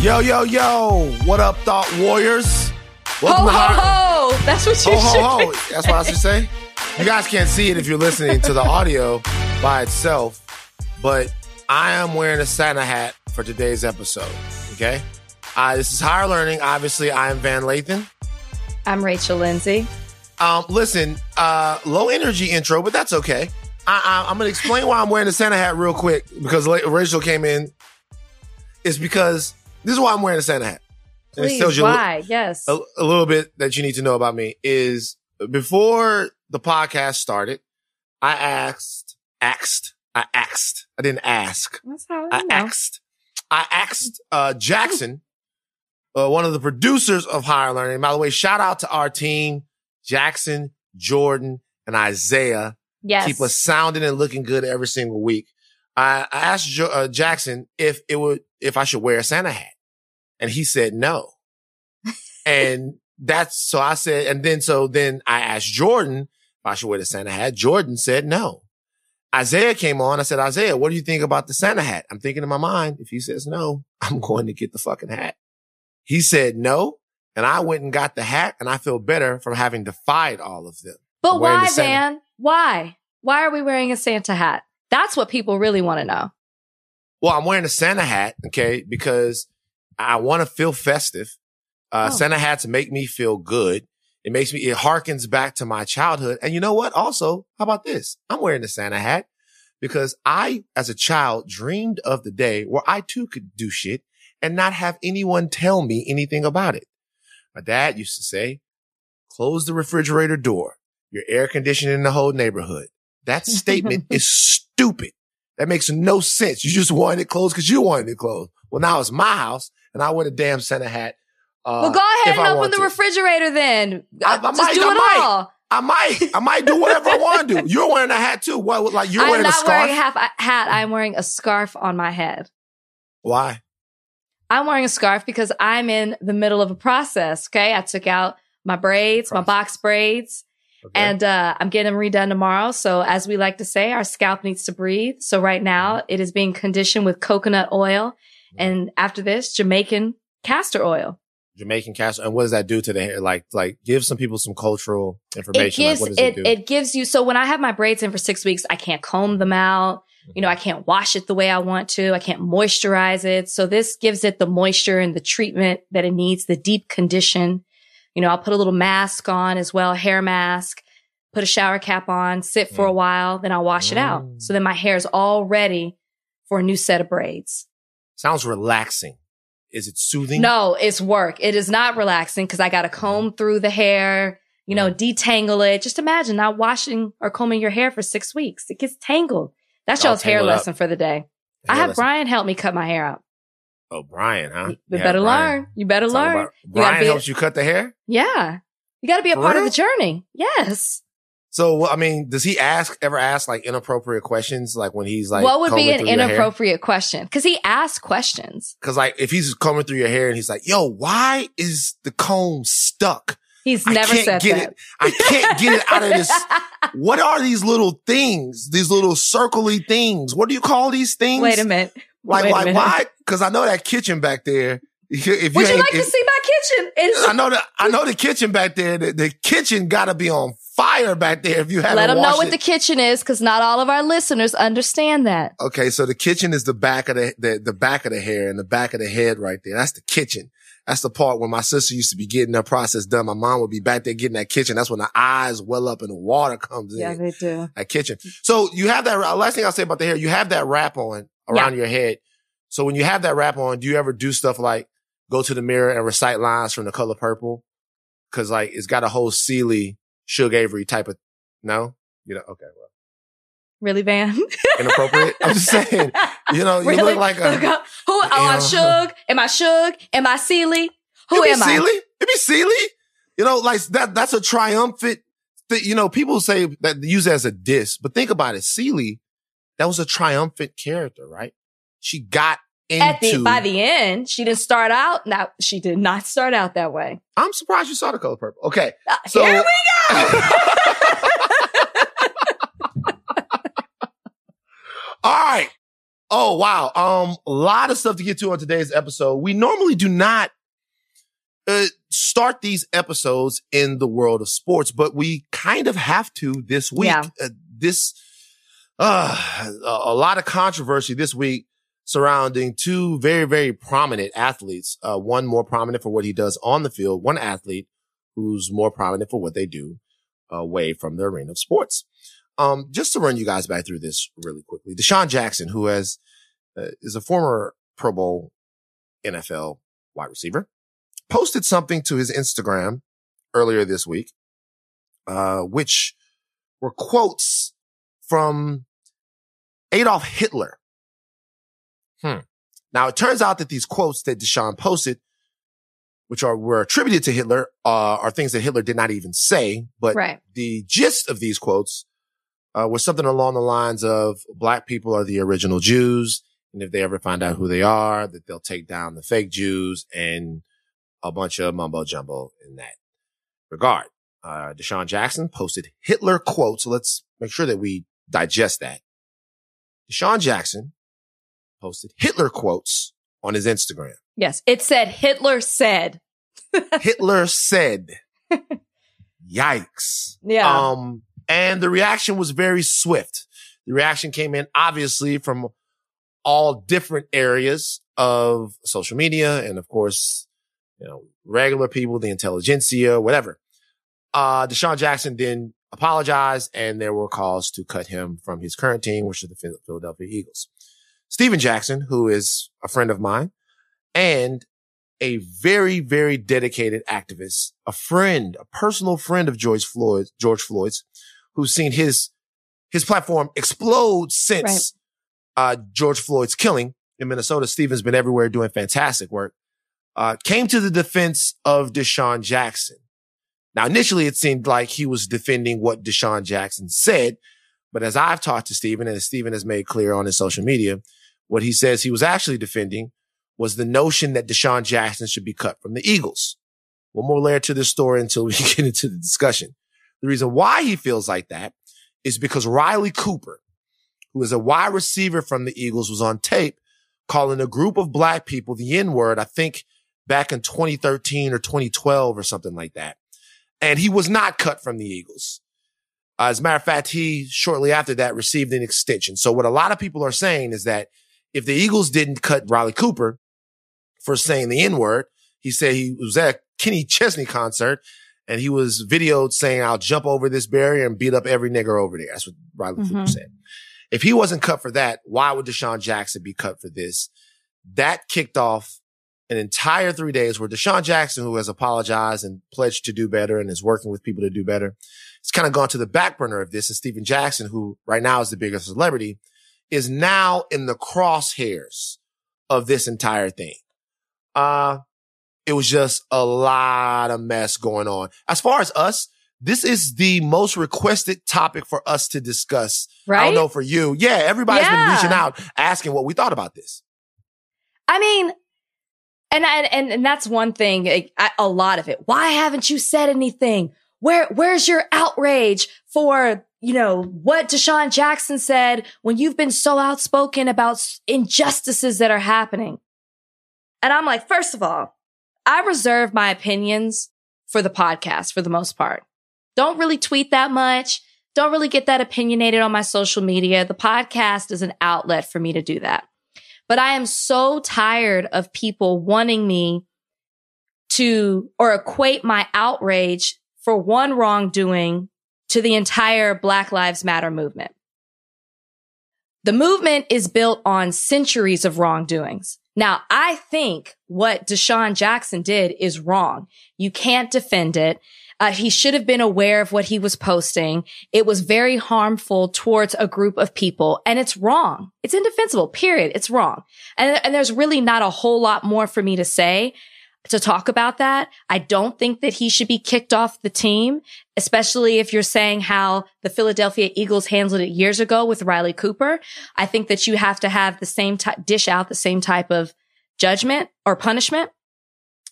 Yo, yo, yo. What up, Thought Warriors? Welcome Ho, ho, ho. That's what you ho, should ho, ho. That's what I should say. You guys can't see it if you're listening to the audio by itself, but I am wearing a Santa hat for today's episode. Okay? Uh, this is higher learning. Obviously, I am Van Lathan. I'm Rachel Lindsay. Um, listen, uh, low energy intro, but that's okay. I, I, I'm going to explain why I'm wearing the Santa hat real quick because Rachel came in. It's because this is why I'm wearing a Santa hat. Please, tells you a why? yes. a, a little bit that you need to know about me is before the podcast started, I asked, asked, I asked, I didn't ask. That's how I I know. asked, I asked, uh, Jackson, uh, one of the producers of Higher Learning. By the way, shout out to our team, Jackson, Jordan, and Isaiah. Yes. Keep us sounding and looking good every single week. I, I asked jo- uh, Jackson if it would, if I should wear a Santa hat. And he said no. and that's, so I said, and then, so then I asked Jordan if I should wear the Santa hat. Jordan said no. Isaiah came on. I said, Isaiah, what do you think about the Santa hat? I'm thinking in my mind, if he says no, I'm going to get the fucking hat. He said no. And I went and got the hat and I feel better from having defied all of them. but why, the Van? Why? Why are we wearing a Santa hat? That's what people really want to know. Well, I'm wearing a Santa hat, okay, because I want to feel festive. Uh, Oh. Santa hats make me feel good. It makes me, it harkens back to my childhood. And you know what? Also, how about this? I'm wearing a Santa hat because I, as a child, dreamed of the day where I too could do shit and not have anyone tell me anything about it. My dad used to say, close the refrigerator door. You're air conditioning the whole neighborhood. That statement is stupid. That makes no sense. You just wanted it closed because you wanted it closed. Well, now it's my house and I wear a damn Santa hat. Uh, well, go ahead and open the to. refrigerator then. I- I Uh, Just might- do I it might. all. I might, I might do whatever I want to do. You're wearing a hat too. What, like you're I'm wearing a not scarf? wearing a half a hat. I'm wearing a scarf on my head. Why? I'm wearing a scarf because I'm in the middle of a process. Okay. I took out my braids, my box braids, Okay. and uh, I'm getting them redone tomorrow. So, as we like to say, our scalp needs to breathe. So, right now, it is being conditioned with coconut oil. And after this, Jamaican castor oil. Jamaican castor. And what does that do to the hair? Like, like give some people some cultural information. It gives like, what does it, it, do? it gives you so when I have my braids in for six weeks, I can't comb them out. You know, I can't wash it the way I want to. I can't moisturize it. So this gives it the moisture and the treatment that it needs, the deep condition. You know, I'll put a little mask on as well, hair mask, put a shower cap on, sit for a Mm. while, then I'll wash it out. Mm. So then my hair is all ready for a new set of braids. Sounds relaxing. Is it soothing? No, it's work. It is not relaxing because I got to mm-hmm. comb through the hair, you know, detangle it. Just imagine not washing or combing your hair for six weeks. It gets tangled. That's All y'all's hair up. lesson for the day. I have lesson. Brian help me cut my hair out. Oh, Brian, huh? You Yeah, better Brian. learn. You better Talk learn. about- Brian helps you cut the hair. Yeah. You got to be a For part of the journey. Yes. So, I mean, does he ask ever ask like inappropriate questions? Like when he's like, what would be an through your hair? inappropriate question? Because he asked questions. Cause like if he's combing through your hair and he's like, yo, why is the comb stuck? He's I never said get that. it. I can't get it out of this. What are these little things? These little circly things? What do you call these things? Wait a minute. Like, Wait like minute. why? Cause I know that kitchen back there. If you Would you like to see my kitchen? It's I know that I know the kitchen back there. The, the kitchen got to be on fire back there. If you haven't Let them know what it. the kitchen is because not all of our listeners understand that. Okay, so the kitchen is the back of the, the the back of the hair and the back of the head right there. That's the kitchen. That's the part when my sister used to be getting her process done. My mom would be back there getting that kitchen. That's when the eyes well up and the water comes in. Yeah, they do. That kitchen. So you have that. Uh, last thing I'll say about the hair, you have that wrap on around your head. So when you have that wrap on, do you ever do stuff like go to the mirror and recite lines from the color purple? Cause like it's got a whole Celie, Shug Avery type of, no? You know, okay, well, Really, Van? inappropriate. I'm just saying, you know, you really? look like a, Who? Oh, I'm. Shug. Am I Shug? Am I Celie? Who am be I? It'd be Celie. You know, like that. That's a triumphant. Th- you know, people say that use it as a diss, but think about it. Celie, that was a triumphant character, right? She got. At the by the end, she didn't start out. Now she did not start out that way. I'm surprised you saw the color purple. Okay, Uh, So- here we go. All right. Oh wow. Um, a lot of stuff to get to on today's episode. We normally do not uh, start these episodes in the world of sports, but we kind of have to this week. Yeah. Uh, this, uh, a a lot of controversy this week surrounding two very, very prominent athletes. Uh, one more prominent for what he does on the field, one athlete who's more prominent for what they do away from the arena of sports. Um, just to run you guys back through this really quickly, DeSean Jackson, who has uh, is a former Pro Bowl NFL wide receiver, posted something to his Instagram earlier this week, uh, which were quotes from Adolf Hitler. Hmm. Now it turns out that these quotes that DeSean posted, which are were attributed to Hitler, uh, are things that Hitler did not even say, but right. the gist of these quotes uh, was something along the lines of black people are the original Jews. And if they ever find out who they are, that they'll take down the fake Jews and a bunch of mumbo jumbo in that regard. Uh, DeSean Jackson posted Hitler quotes. So let's make sure that we digest that. DeSean Jackson posted Hitler quotes on his Instagram. Yes, it said Hitler said. Hitler said, yikes. Yeah. Um, and the reaction was very swift. The reaction came in obviously from all different areas of social media and of course, you know, regular people, the intelligentsia, whatever. Uh, DeSean Jackson then apologized and there were calls to cut him from his current team, which is the Philadelphia Eagles. Stephen Jackson, who is a friend of mine and a very, very dedicated activist, a friend, a personal friend of George Floyd, George Floyd's, who's seen his, his platform explode since, uh, George Floyd's killing in Minnesota. Stephen's been everywhere doing fantastic work, uh, came to the defense of DeSean Jackson. Now, initially it seemed like he was defending what DeSean Jackson said, but as I've talked to Stephen and as Stephen has made clear on his social media, what he says he was actually defending was the notion that DeSean Jackson should be cut from the Eagles. One more layer to this story until we get into the discussion. The reason why he feels like that is because Riley Cooper, who is a wide receiver from the Eagles, was on tape calling a group of black people the N word, I think back in 2013 or 2012 or something like that. And he was not cut from the Eagles. Uh, as a matter of fact, he shortly after that received an extension. So what a lot of people are saying is that if the Eagles didn't cut Riley Cooper for saying the N word, he said he was at a Kenny Chesney concert and he was videoed saying, I'll jump over this barrier and beat up every nigger over there. That's what Riley Cooper Mhm. said. If he wasn't cut for that, why would DeSean Jackson be cut for this? That kicked off an entire three days where DeSean Jackson, who has apologized and pledged to do better and is working with people to do better, it's kind of gone to the back burner of this. And Stephen Jackson, who right now is the biggest celebrity, is now in the crosshairs of this entire thing. Uh, it was just a lot of mess going on. As far as us, this is the most requested topic for us to discuss. right? I don't know for you. Yeah, everybody's Yeah. been reaching out asking what we thought about this. I mean, and and and that's one thing. I- A lot of it. Why haven't you said anything? Where Where's your outrage for you know what DeSean Jackson said when you've been so outspoken about injustices that are happening? And I'm like, first of all, I reserve my opinions for the podcast for the most part. Don't really tweet that much. Don't really get that opinionated on my social media. The podcast is an outlet for me to do that. But I am so tired of people wanting me to or equate my outrage for one wrongdoing to the entire Black Lives Matter movement. The movement is built on centuries of wrongdoings. Now, I think what DeSean Jackson did is wrong. You can't defend it. Uh, he should have been aware of what he was posting. It was very harmful towards a group of people and it's wrong. It's indefensible, period. It's wrong. And, and there's really not a whole lot more for me to say. To talk about that. I don't think that he should be kicked off the team, especially if you're saying how the Philadelphia Eagles handled it years ago with Riley Cooper. I think that you have to have the same type, dish out the same type of judgment or punishment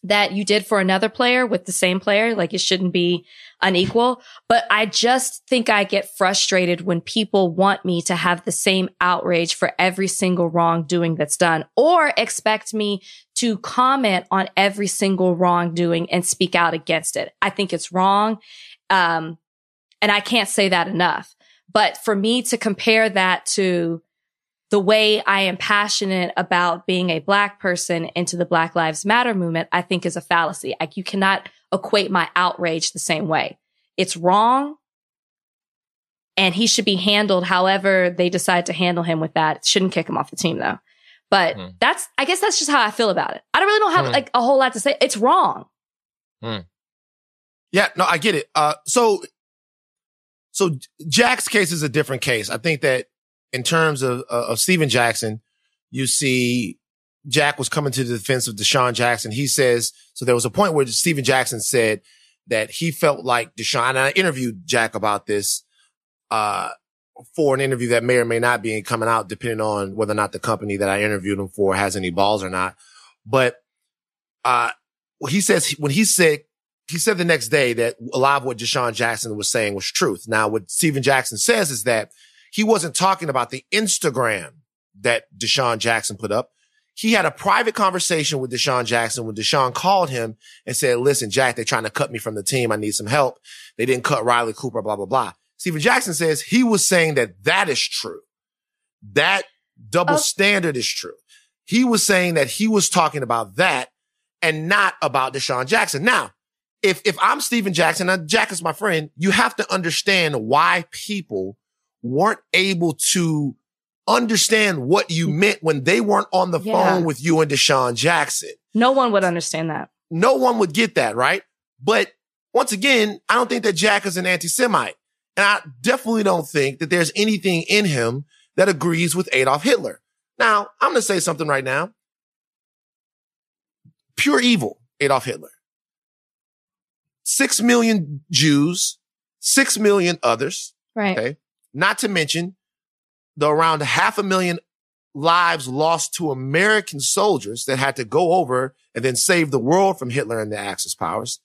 that you did for another player with the same player. Like it shouldn't be unequal. But I just think I get frustrated when people want me to have the same outrage for every single wrongdoing that's done or expect me to comment on every single wrongdoing and speak out against it. I think it's wrong. Um, and I can't say that enough. But for me to compare that to the way I am passionate about being a black person into the Black Lives Matter movement, I think is a fallacy. Like you cannot equate my outrage the same way. It's wrong. And he should be handled however they decide to handle him with that. It shouldn't kick him off the team though. But mm. that's, I guess that's just how I feel about it. I don't really don't have mm. like a whole lot to say. It's wrong. Mm. Yeah, no, I get it. Uh, so, so Jack's case is a different case. I think that in terms of, uh, of Stephen Jackson, you see Jack was coming to the defense of DeSean Jackson. He says, so there was a point where Stephen Jackson said that he felt like DeSean, and I interviewed Jack about this, uh, for an interview that may or may not be coming out, depending on whether or not the company that I interviewed him for has any balls or not. But, uh, he says when he said, he said the next day that a lot of what DeSean Jackson was saying was truth. Now, what Stephen Jackson says is that he wasn't talking about the Instagram that DeSean Jackson put up. He had a private conversation with DeSean Jackson when DeSean called him and said, listen, Jack, they're trying to cut me from the team. I need some help. They didn't cut Riley Cooper, blah, blah, blah. Stephen Jackson says he was saying that that is true. That double oh. standard is true. He was saying that he was talking about that and not about DeSean Jackson. Now, if, if I'm Stephen Jackson, and Jack is my friend, you have to understand why people weren't able to understand what you meant when they weren't on the yeah. phone with you and DeSean Jackson. No one would understand that. No one would get that, right? But once again, I don't think that Jack is an anti-Semite. And I definitely don't think that there's anything in him that agrees with Adolf Hitler. Now, I'm going to say something right now. Pure evil, Adolf Hitler. Six million Jews, six million others. Right. Okay. Not to mention the around half a million lives lost to American soldiers that had to go over and then save the world from Hitler and the Axis powers.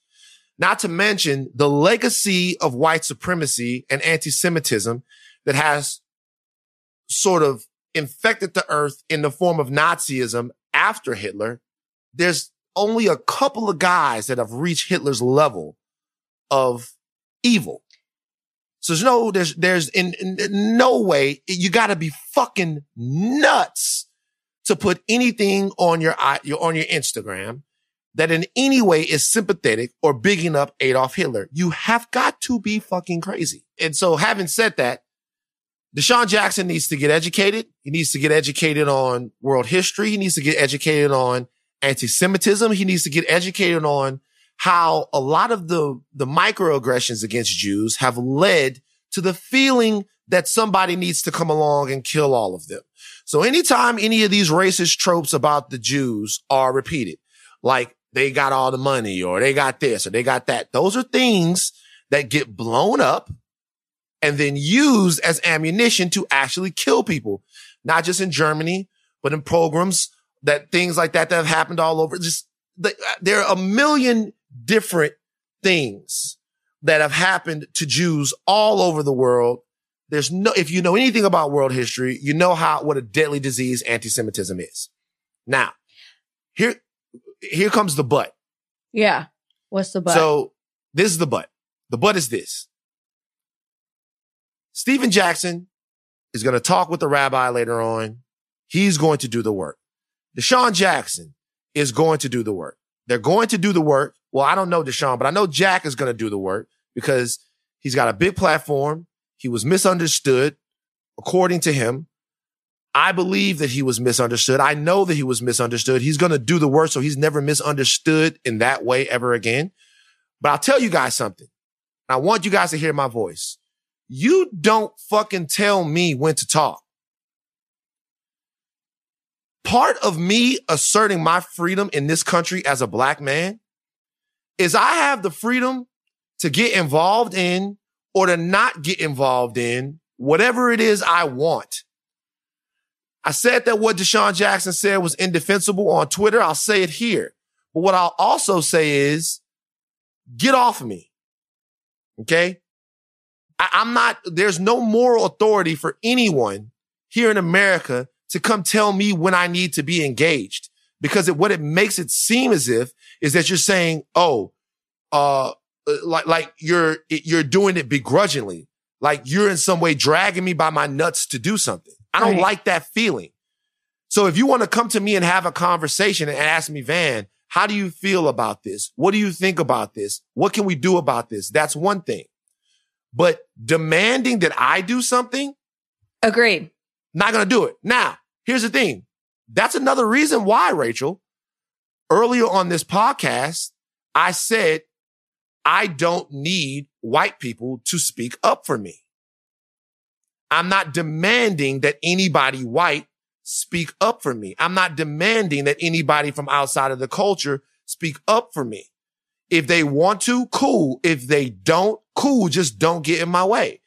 Not to mention the legacy of white supremacy and anti-Semitism that has sort of infected the earth in the form of Nazism after Hitler. There's only a couple of guys that have reached Hitler's level of evil. So there's no, there's, there's in, in no way you got to be fucking nuts to put anything on your, on your Instagram that in any way is sympathetic or bigging up Adolf Hitler. You have got to be fucking crazy. And so having said that, DeSean Jackson needs to get educated. He needs to get educated on world history. He needs to get educated on anti-Semitism. He needs to get educated on how a lot of the, the microaggressions against Jews have led to the feeling that somebody needs to come along and kill all of them. So anytime any of these racist tropes about the Jews are repeated, like they got all the money or they got this or they got that, those are things that get blown up and then used as ammunition to actually kill people, not just in Germany, but in programs that things like that that have happened all over. Just the, uh, there are a million different things that have happened to Jews all over the world. There's no, if you know anything about world history, you know how, what a deadly disease anti-Semitism is. Now, here, here comes the but. Yeah. What's the but? So this is the but. The but is this. Stephen Jackson is going to talk with the rabbi later on. He's going to do the work. DeSean Jackson is going to do the work. They're going to do the work. Well, I don't know DeSean, but I know Jack is going to do the work because he's got a big platform. He was misunderstood, according to him. I believe that he was misunderstood. I know that he was misunderstood. He's going to do the work. So he's never misunderstood in that way ever again. But I'll tell you guys something. I want you guys to hear my voice. You don't fucking tell me when to talk. part of me asserting my freedom in this country as a black man is I have the freedom to get involved in or to not get involved in whatever it is I want. I said that what DeSean Jackson said was indefensible on Twitter. I'll say it here. But what I'll also say is get off of me. Okay. I, I'm not, there's no moral authority for anyone here in America to come tell me when I need to be engaged because it, what it makes it seem as if is that you're saying, oh, uh, like, like you're, you're doing it begrudgingly. Like you're in some way dragging me by my nuts to do something. I don't right. like that feeling. So if you want to come to me and have a conversation and ask me, Van, how do you feel about this? What do you think about this? What can we do about this? That's one thing. But demanding that I do something. Agreed. Not going to do it. Now, here's the thing. That's another reason why, Rachel, earlier on this podcast, I said, I don't need white people to speak up for me. I'm not demanding that anybody white speak up for me. I'm not demanding that anybody from outside of the culture speak up for me. If they want to, cool. If they don't, cool. Just don't get in my way.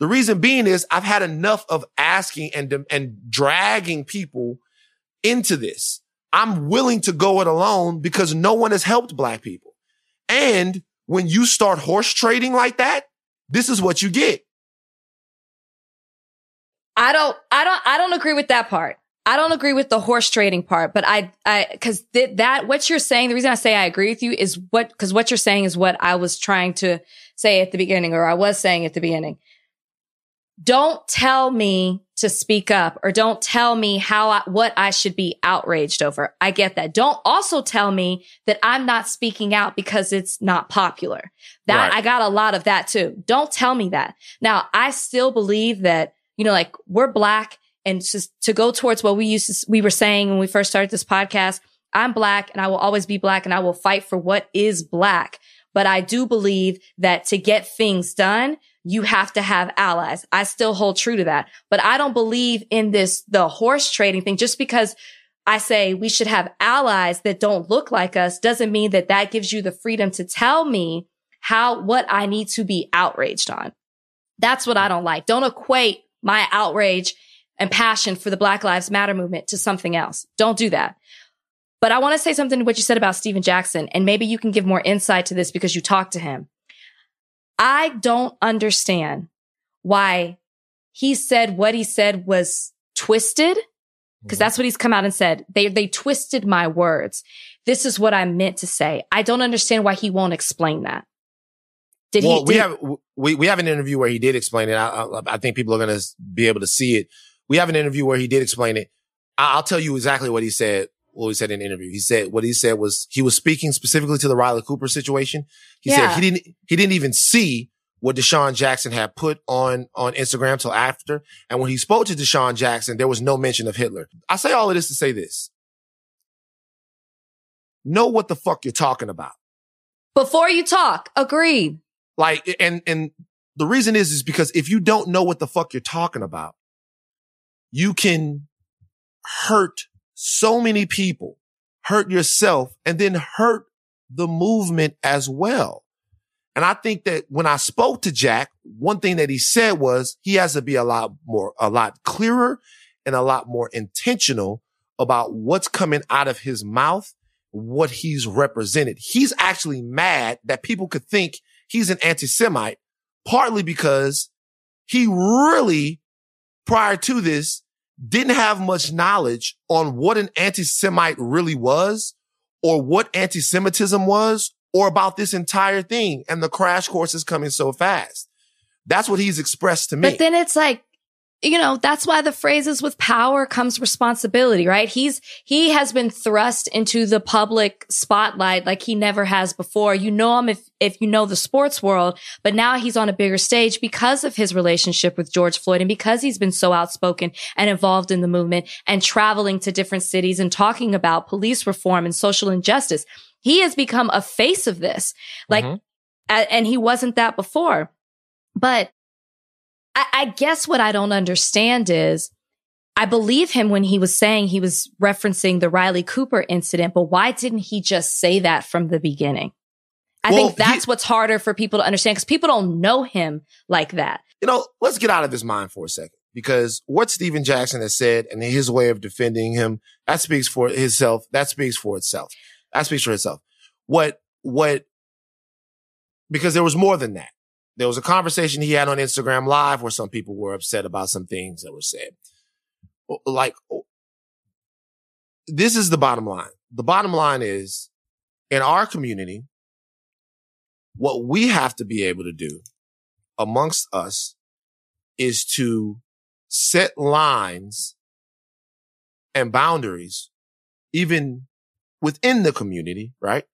The reason being is I've had enough of asking and, and dragging people into this. I'm willing to go it alone because no one has helped black people. And when you start horse trading like that, this is what you get. I don't, I don't, I don't agree with that part. I don't agree with the horse trading part, but I, I, cause th- that, what you're saying, the reason I say I agree with you is what, cause what you're saying is what I was trying to say at the beginning, or I was saying at the beginning. Don't tell me to speak up or don't tell me how I, what I should be outraged over. I get that. Don't also tell me that I'm not speaking out because it's not popular. That right. I got a lot of that too. Don't tell me that. Now, I still believe that, you know, like we're black and just to go towards what we used to, we were saying when we first started this podcast. I'm black and I will always be black and I will fight for what is black. But I do believe that to get things done, you have to have allies. I still hold true to that, but I don't believe in this, the horse trading thing just because I say we should have allies that don't look like us doesn't mean that that gives you the freedom to tell me how, what I need to be outraged on. That's what I don't like. Don't equate my outrage and passion for the Black Lives Matter movement to something else. Don't do that. But I want to say something to what you said about Stephen Jackson, and maybe you can give more insight to this because you talked to him. I don't understand why he said what he said was twisted because that's what he's come out and said. They, they twisted my words. This is what I meant to say. I don't understand why he won't explain that. Did well, he? we have, we, we have an interview where he did explain it. I, I, I think people are going to be able to see it. We have an interview where he did explain it. I, I'll tell you exactly what he said what he said in the interview. He said what he said was he was speaking specifically to the Riley Cooper situation. He yeah. said he didn't he didn't even see what DeSean Jackson had put on on Instagram till after. And when he spoke to DeSean Jackson, there was no mention of Hitler. I say all of this to say this. Know what the fuck you're talking about. Before you talk, agreed. Like, and, and the reason is, is because if you don't know what the fuck you're talking about, you can hurt so many people, hurt yourself, and then hurt the movement as well. And I think that when I spoke to Jack, one thing that he said was he has to be a lot more, a lot clearer and a lot more intentional about what's coming out of his mouth, what he's represented. He's actually mad that people could think he's an anti-Semite, partly because he really, prior to this, didn't have much knowledge on what an anti-Semite really was or what anti-Semitism was or about this entire thing. And the crash course is coming so fast. That's what he's expressed to me. But then it's like, you know, that's why the phrases with power comes responsibility, right? He's, he has been thrust into the public spotlight like he never has before. You know him if, if you know the sports world, but now he's on a bigger stage because of his relationship with George Floyd and because he's been so outspoken and involved in the movement and traveling to different cities and talking about police reform and social injustice. He has become a face of this. Like, mm-hmm. and he wasn't that before. But I, I guess what I don't understand is I believe him when he was saying he was referencing the Riley Cooper incident, but why didn't he just say that from the beginning? I well, think that's he, what's harder for people to understand because people don't know him like that. You know, let's get out of his mind for a second because what Stephen Jackson has said and his way of defending him, that speaks for himself. That speaks for itself. That speaks for itself. What, what, because there was more than that. There was a conversation he had on Instagram live where some people were upset about some things that were said. Oh, like, oh, this is the bottom line. The bottom line is in our community, what we have to be able to do amongst us is to set lines and boundaries, even within the community, right?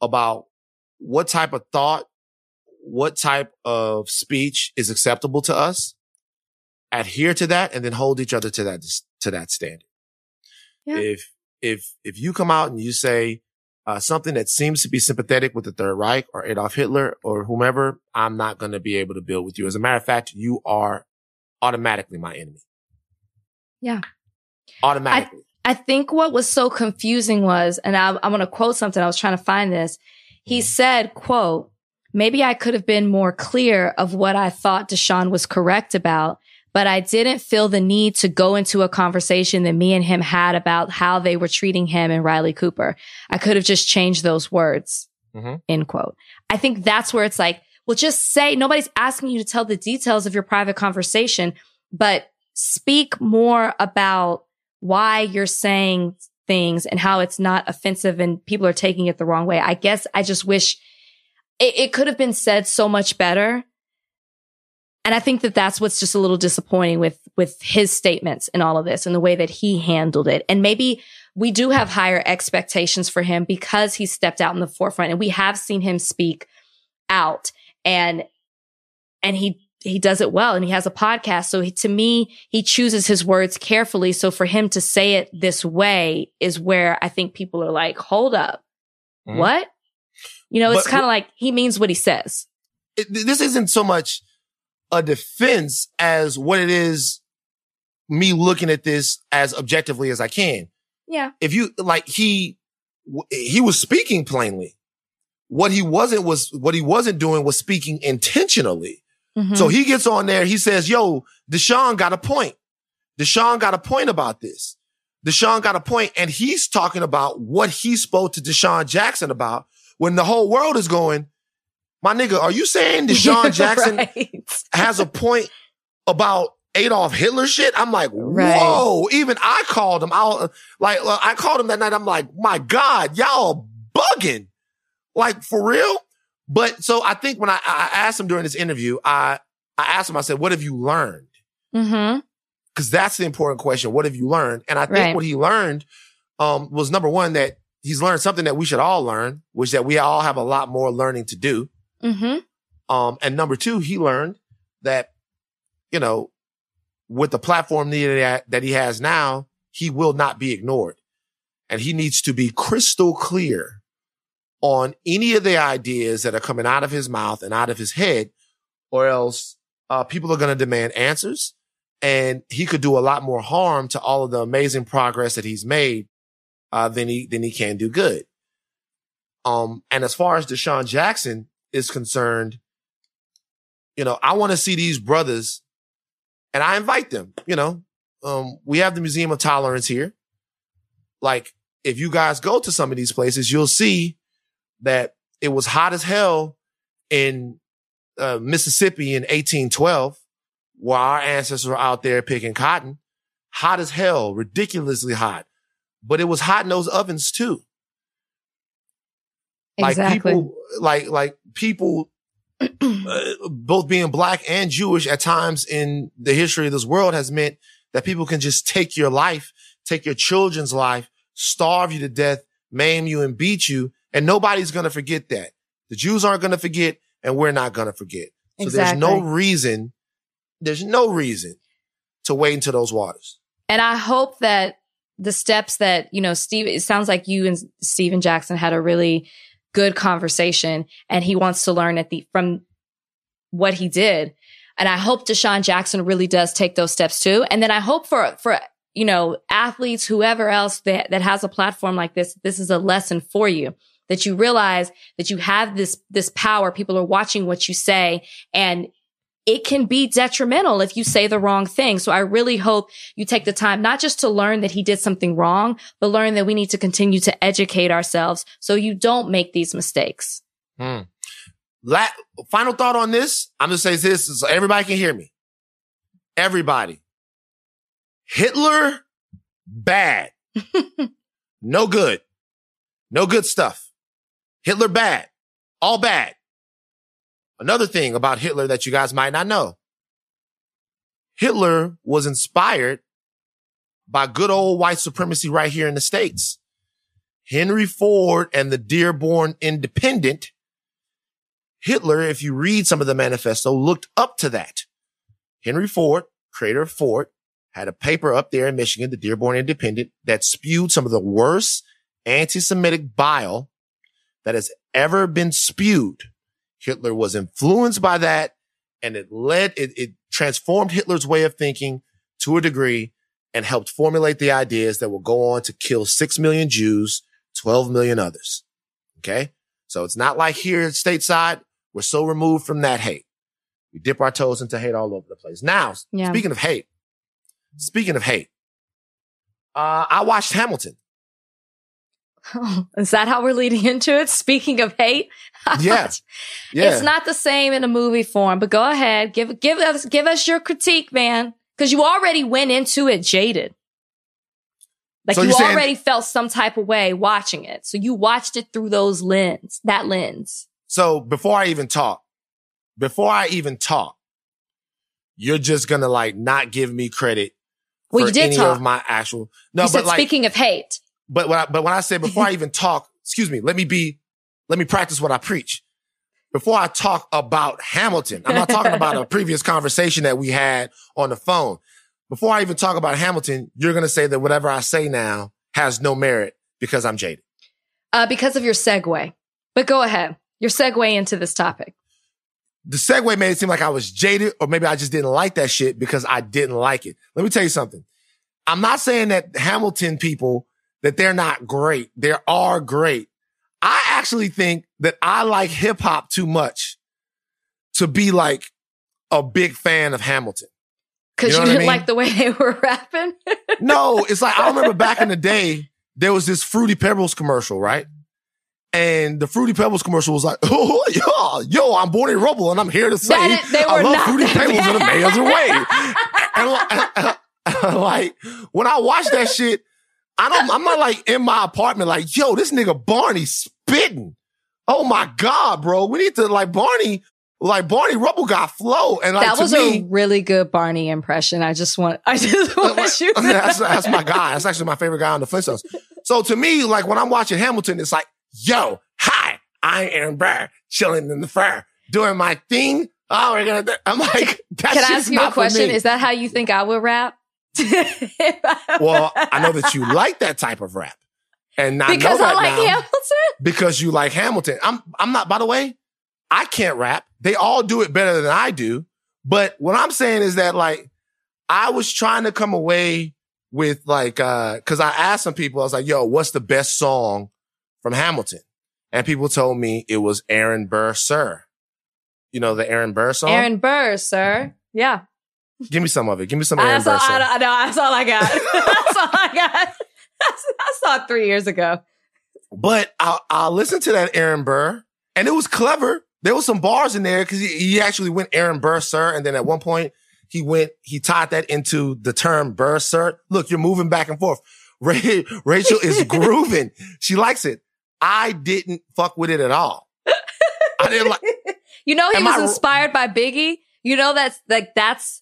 About what type of thought, what type of speech is acceptable to us, adhere to that, and then hold each other to that, to that standard. Yeah. If, if, if you come out and you say, uh, something that seems to be sympathetic with the Third Reich or Adolf Hitler or whomever, I'm not going to be able to build with you. As a matter of fact, you are automatically my enemy. Yeah. Automatically. I, I think what was so confusing was, and I, I'm going to quote something. I was trying to find this. He mm-hmm. said, quote, maybe I could have been more clear of what I thought DeSean was correct about but I didn't feel the need to go into a conversation that me and him had about how they were treating him and Riley Cooper. I could have just changed those words. Mm-hmm. End quote. I think that's where it's like, well, just say nobody's asking you to tell the details of your private conversation, but speak more about why you're saying things and how it's not offensive and people are taking it the wrong way. I guess I just wish it, it could have been said so much better and I think that that's what's just a little disappointing with, with his statements and all of this and the way that he handled it. And maybe we do have higher expectations for him because he stepped out in the forefront and we have seen him speak out and, and he, he does it well and he has a podcast. So he, to me, he chooses his words carefully. So for him to say it this way is where I think people are like, hold up. Mm-hmm. What? You know, it's kind of like he means what he says. It, this isn't so much a defense as what it is me looking at this as objectively as I can. Yeah. If you like he he was speaking plainly. What he wasn't was what he wasn't doing was speaking intentionally. Mm-hmm. So he gets on there, he says, "Yo, DeSean got a point. DeSean got a point about this. DeSean got a point, and he's talking about what he spoke to DeSean Jackson about when the whole world is going, my nigga, are you saying DeSean Jackson right. has a point about Adolf Hitler shit? I'm like, whoa. Even I called him out. Like, I called him that night. I'm like, my God, y'all bugging. Like, for real? But so I think when I, I asked him during this interview, I, I asked him, I said, what have you learned? Mm-hmm. Cause that's the important question. What have you learned? And I think right. what he learned, um, was number one, that he's learned something that we should all learn, which that we all have a lot more learning to do. Mm-hmm. Um, and number two, he learned that, you know, with the platform that he has now, he will not be ignored. And he needs to be crystal clear on any of the ideas that are coming out of his mouth and out of his head, or else uh, people are going to demand answers. And he could do a lot more harm to all of the amazing progress that he's made uh, than he than he can do good. Um, and as far as DeSean Jackson, is concerned, you know, I want to see these brothers and I invite them, you know, um, we have the Museum of Tolerance here. Like, if you guys go to some of these places, you'll see that it was hot as hell in uh, Mississippi in 1812, where our ancestors were out there picking cotton. Hot as hell, ridiculously hot. But it was hot in those ovens too. Exactly. Like people, like, like people, uh, both being black and Jewish at times in the history of this world has meant that people can just take your life, take your children's life, starve you to death, maim you and beat you. And nobody's going to forget that. The Jews aren't going to forget and we're not going to forget. So exactly. there's no reason, there's no reason to wade into those waters. And I hope that the steps that, you know, Steve, it sounds like you and Stephen Jackson had a really good conversation and he wants to learn at the from what he did. And I hope DeSean Jackson really does take those steps too. And then I hope for, for, you know, athletes, whoever else that, that has a platform like this, this is a lesson for you that you realize that you have this, this power. People are watching what you say and it can be detrimental if you say the wrong thing. So I really hope you take the time, not just to learn that he did something wrong, but learn that we need to continue to educate ourselves so you don't make these mistakes. Hmm. La- final thought on this. I'm going to say this so everybody can hear me. Everybody. Hitler, bad. no good. No good stuff. Hitler, bad. All bad. Another thing about Hitler that you guys might not know. Hitler was inspired by good old white supremacy right here in the States. Henry Ford and the Dearborn Independent. Hitler, if you read some of the manifesto, looked up to that. Henry Ford, creator of Ford, had a paper up there in Michigan, the Dearborn Independent, that spewed some of the worst anti-Semitic bile that has ever been spewed Hitler was influenced by that and it led, it, it transformed Hitler's way of thinking to a degree and helped formulate the ideas that will go on to kill 6 million Jews, 12 million others. Okay. So it's not like here at stateside, we're so removed from that hate. We dip our toes into hate all over the place. Now, yeah. speaking of hate, speaking of hate, uh, I watched Hamilton. Oh, is that how we're leading into it? Speaking of hate, yeah, yeah. It's not the same in a movie form, but go ahead, give give us give us your critique, man, because you already went into it jaded. Like so you already saying, felt some type of way watching it, so you watched it through those lens, that lens. So before I even talk, before I even talk, you're just gonna like not give me credit well, for you did any talk. of my actual. No, you but like, speaking of hate, but when I, but when I say before I even talk, excuse me, let me be, let me practice what I preach. Before I talk about Hamilton, I'm not talking about a previous conversation that we had on the phone. Before I even talk about Hamilton, you're going to say that whatever I say now has no merit because I'm jaded. Uh, because of your segue. But go ahead. Your segue into this topic. The segue made it seem like I was jaded or maybe I just didn't like that shit because I didn't like it. Let me tell you something. I'm not saying that Hamilton people that they're not great. They are great. I actually think that I like hip hop too much to be like a big fan of Hamilton. Cause you, know you didn't I mean? like the way they were rapping? no, it's like I remember back in the day, there was this Fruity Pebbles commercial, right? And the Fruity Pebbles commercial was like, oh, yo, yo, I'm Barney Rubble and I'm here to say I love Fruity Pebbles in a major way. and, and, and, like, when I watched that shit, I don't, I'm not like in my apartment, like, yo, this nigga Barney spitting. Oh my God, bro. We need to like Barney, like Barney Rubble got flow. And like, that was me, a really good Barney impression. I just want, I just uh, want like, you. That's, that's my guy. That's actually my favorite guy on the Flintstones. So to me, like when I'm watching Hamilton, it's like, yo, hi, I am Burr, chilling in the fur, doing my thing. Oh, we're gonna. I'm like, can I ask you a question? Is that how you think I would rap? well, I know that you like that type of rap. And I because know that I like now Hamilton. Because you like Hamilton. I'm I'm not, by the way, I can't rap. They all do it better than I do. But what I'm saying is that like I was trying to come away with like uh because I asked some people, I was like, yo, what's the best song from Hamilton? And people told me it was Aaron Burr, sir. You know the Aaron Burr song? Aaron Burr, sir. Yeah. Give me some of it. Give me some Aaron Burr. I, I know. That's all I got. that's all I got. I saw it three years ago. But I, I listened to that Aaron Burr and it was clever. There was some bars in there because he, he, actually went Aaron Burr, sir. And then at one point he went, he tied that into the term Burr, sir. Look, you're moving back and forth. Ray, Rachel is grooving. She likes it. I didn't fuck with it at all. I didn't like. You know, he was I, inspired by Biggie. You know, that's like, that's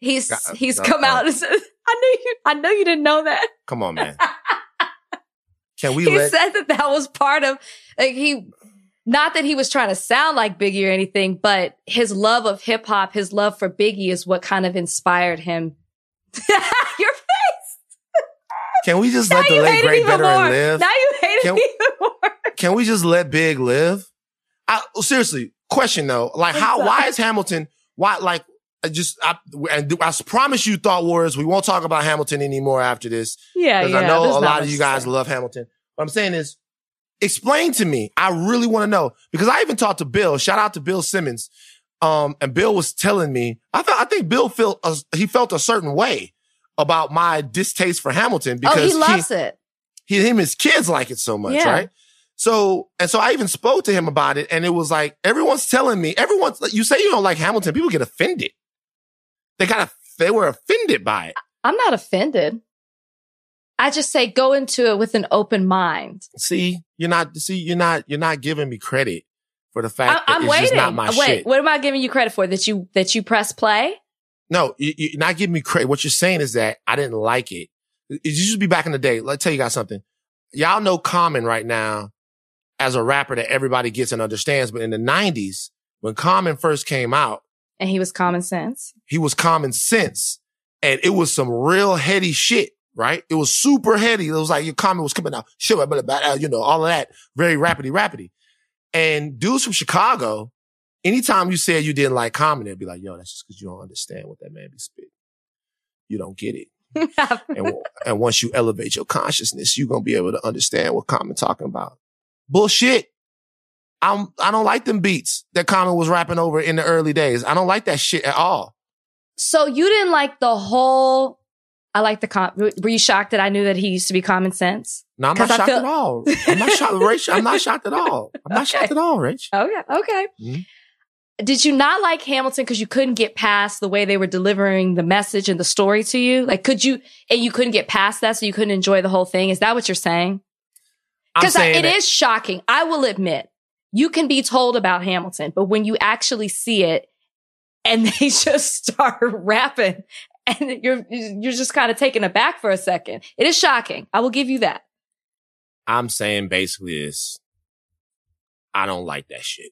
He's he's come out and said, "I knew you. I know you didn't know that." Come on, man. Can we? He let- said that that was part of like he. Not that he was trying to sound like Biggie or anything, but his love of hip hop, his love for Biggie is what kind of inspired him. Your face. Can we just now let the late great veteran live? Now you hate can, it even more. Can we just let Big live? I, seriously, question though, like how? Why is Hamilton? Why like I just, I, and I promise you, Thought Warriors, we won't talk about Hamilton anymore after this. Yeah, Because yeah. I know a lot of you guys love Hamilton. What I'm saying is, explain to me. I really want to know because I even talked to Bill. Shout out to Bill Simmons. Um, and Bill was telling me, I thought, I think Bill felt, a, he felt a certain way about my distaste for Hamilton Oh, because he loves it. he, him, his kids like it so much, Yeah. right? So, and so I even spoke to him about it and it was like, everyone's telling me, everyone's, you say you don't like Hamilton, people get offended. They got, they were offended by it. I'm not offended. I just say go into it with an open mind. See, you're not, see, you're not, you're not giving me credit for the fact I, it's waiting. just not my Wait, shit. what am I giving you credit for? That you that you press play? No, you, you're not giving me credit. What you're saying is that I didn't like it. It used to be back in the day. Let's tell you guys something. Y'all know Common right now as a rapper that everybody gets and understands. But in the 90s, when Common first came out, And he was common sense. he was common sense and it was some real heady shit, right? It was super heady. It was like your comment was coming out, shit, blah, blah, blah, you know, all of that very rapidly, rapidly. And dudes from Chicago, anytime you said you didn't like Common, they'd be like, yo, that's just because you don't understand what that man be spitting. You don't get it. And, and once you elevate your consciousness, you're going to be able to understand what Common talking about. Bullshit. I'm, I don't like them beats that Common was rapping over in the early days. I don't like that shit at all. so you didn't like the whole. I like the com. Were you shocked that I knew that he used to be common sense? No, I'm not shocked feel- at all. I'm not shocked, Rach. I'm not shocked at all. I'm not Okay. shocked at all, Rach. Okay, okay. Mhm. Did you not like Hamilton because you couldn't get past the way they were delivering the message and the story to you? Like, could you and you couldn't get past that, so you couldn't enjoy the whole thing? Is that what you're saying? Because it that- is shocking. I will admit, you can be told about Hamilton, but when you actually see it and they just start rapping and you're you're just kind of taken aback for a second, it is shocking. I will give you that. I'm saying basically is I don't like that shit.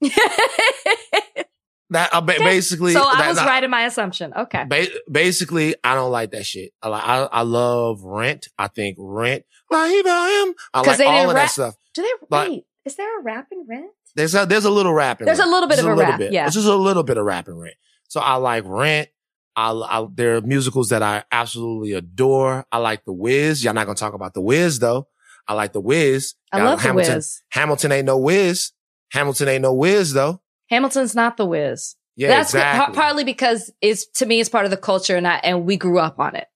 That uh, Okay. basically. so I that- was that- right in my assumption. Okay. Ba- basically, I don't like that shit. I I, I love Rent. I think Rent, like I am. I 'Cause like they all didn't of that stuff. Do they But- wait? Is there a rap in Rent? There's a, there's a little rap in There's a little bit Just of a little rap, bit. yeah. It's just a little bit of rap in Rent. So I like Rent. I, I, there are musicals that I absolutely adore. I like The Wiz. Y'all not gonna talk about The Wiz though. I like The Wiz. I love the Hamilton, Wiz. Hamilton ain't no Wiz. Hamilton ain't no Wiz though. Hamilton's not the Wiz. Yeah, That's exactly. par- partly because it's to me it's part of the culture and I and we grew up on it.